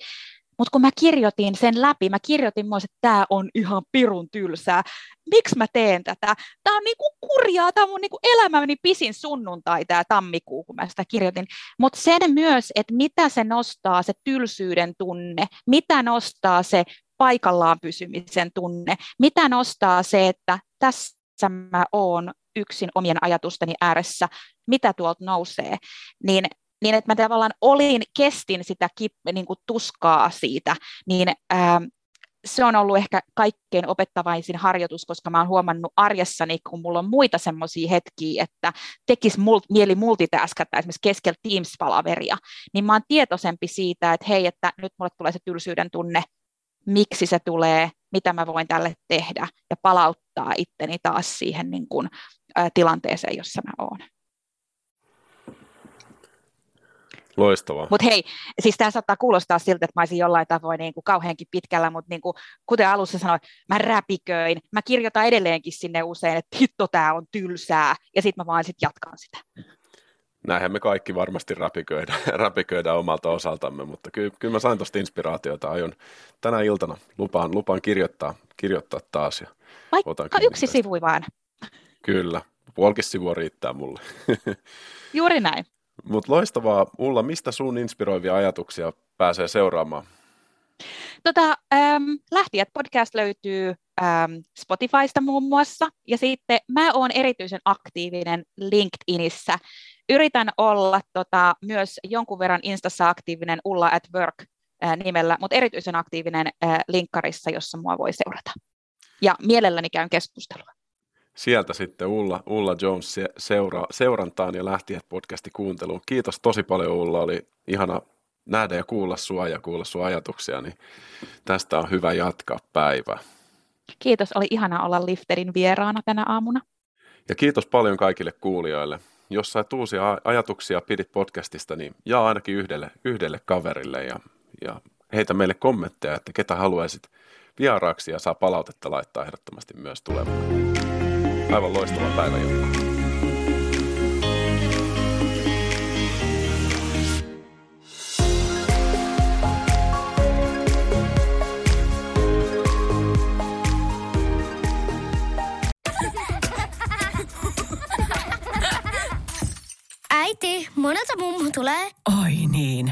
Mutta kun mä kirjoitin sen läpi, mä kirjoitin myös, että tämä on ihan pirun tylsää. Miksi mä teen tätä? Tämä on niinku kurjaa, tämä on mun niinku elämäni pisin sunnuntai, tämä tammikuu, kun mä sitä kirjoitin. Mutta sen myös, että mitä se nostaa, se tylsyyden tunne, mitä nostaa se paikallaan pysymisen tunne, mitä nostaa se, että tässä mä oon yksin omien ajatusteni ääressä, mitä tuolta nousee, niin niin että mä tavallaan olin, kestin sitä kip, niin kuin tuskaa siitä, niin ää, se on ollut ehkä kaikkein opettavaisin harjoitus, koska mä oon huomannut arjessani, kun mulla on muita semmoisia hetkiä, että tekisi mul- mieli multitaskata esimerkiksi keskellä Teams-palaveria, niin mä oon tietoisempi siitä, että hei, että nyt mulle tulee se tylsyyden tunne, miksi se tulee, mitä mä voin tälle tehdä, ja palauttaa itteni taas siihen niin kuin, ä, tilanteeseen, jossa mä oon. Loistavaa. Mutta hei, siis tämä saattaa kuulostaa siltä, että mä olisin jollain tavoin niin kuin kauheankin pitkällä, mutta niin kuin, kuten alussa sanoin, mä räpiköin. Mä kirjoitan edelleenkin sinne usein, että hitto, tämä on tylsää, ja sitten mä vaan sit jatkan sitä. Näinhän me kaikki varmasti räpiköidä, *laughs* räpiköidä omalta osaltamme, mutta kyllä, kyllä mä sain tuosta inspiraatiota. Aion tänä iltana lupaan, lupaan kirjoittaa, kirjoittaa taas. Ja Vaikka yksi sivu vaan. Kyllä, puolikin sivua riittää mulle. *laughs* Juuri näin. Mutta loistavaa. Ulla, mistä sun inspiroivia ajatuksia pääsee seuraamaan? Tota, ähm, Lähtijät podcast löytyy ähm, Spotifysta muun muassa, ja sitten mä oon erityisen aktiivinen LinkedInissä. Yritän olla tota, myös jonkun verran Instassa aktiivinen Ulla at Work äh, nimellä, mutta erityisen aktiivinen äh, linkkarissa, jossa mua voi seurata. Ja mielelläni käyn keskustelua sieltä sitten Ulla, Ulla Jones seura, seurantaan ja lähti podcasti kuunteluun. Kiitos tosi paljon Ulla, oli ihana nähdä ja kuulla sua ja kuulla sun ajatuksia, niin tästä on hyvä jatkaa päivää. Kiitos, oli ihana olla Lifterin vieraana tänä aamuna. Ja kiitos paljon kaikille kuulijoille. Jos sait uusia ajatuksia pidit podcastista, niin jaa ainakin yhdelle, yhdelle kaverille ja, ja heitä meille kommentteja, että ketä haluaisit vieraaksi ja saa palautetta laittaa ehdottomasti myös tulemaan. Aivan loistava päivä jatkoa. Äiti, monelta mummu tulee? Oi niin.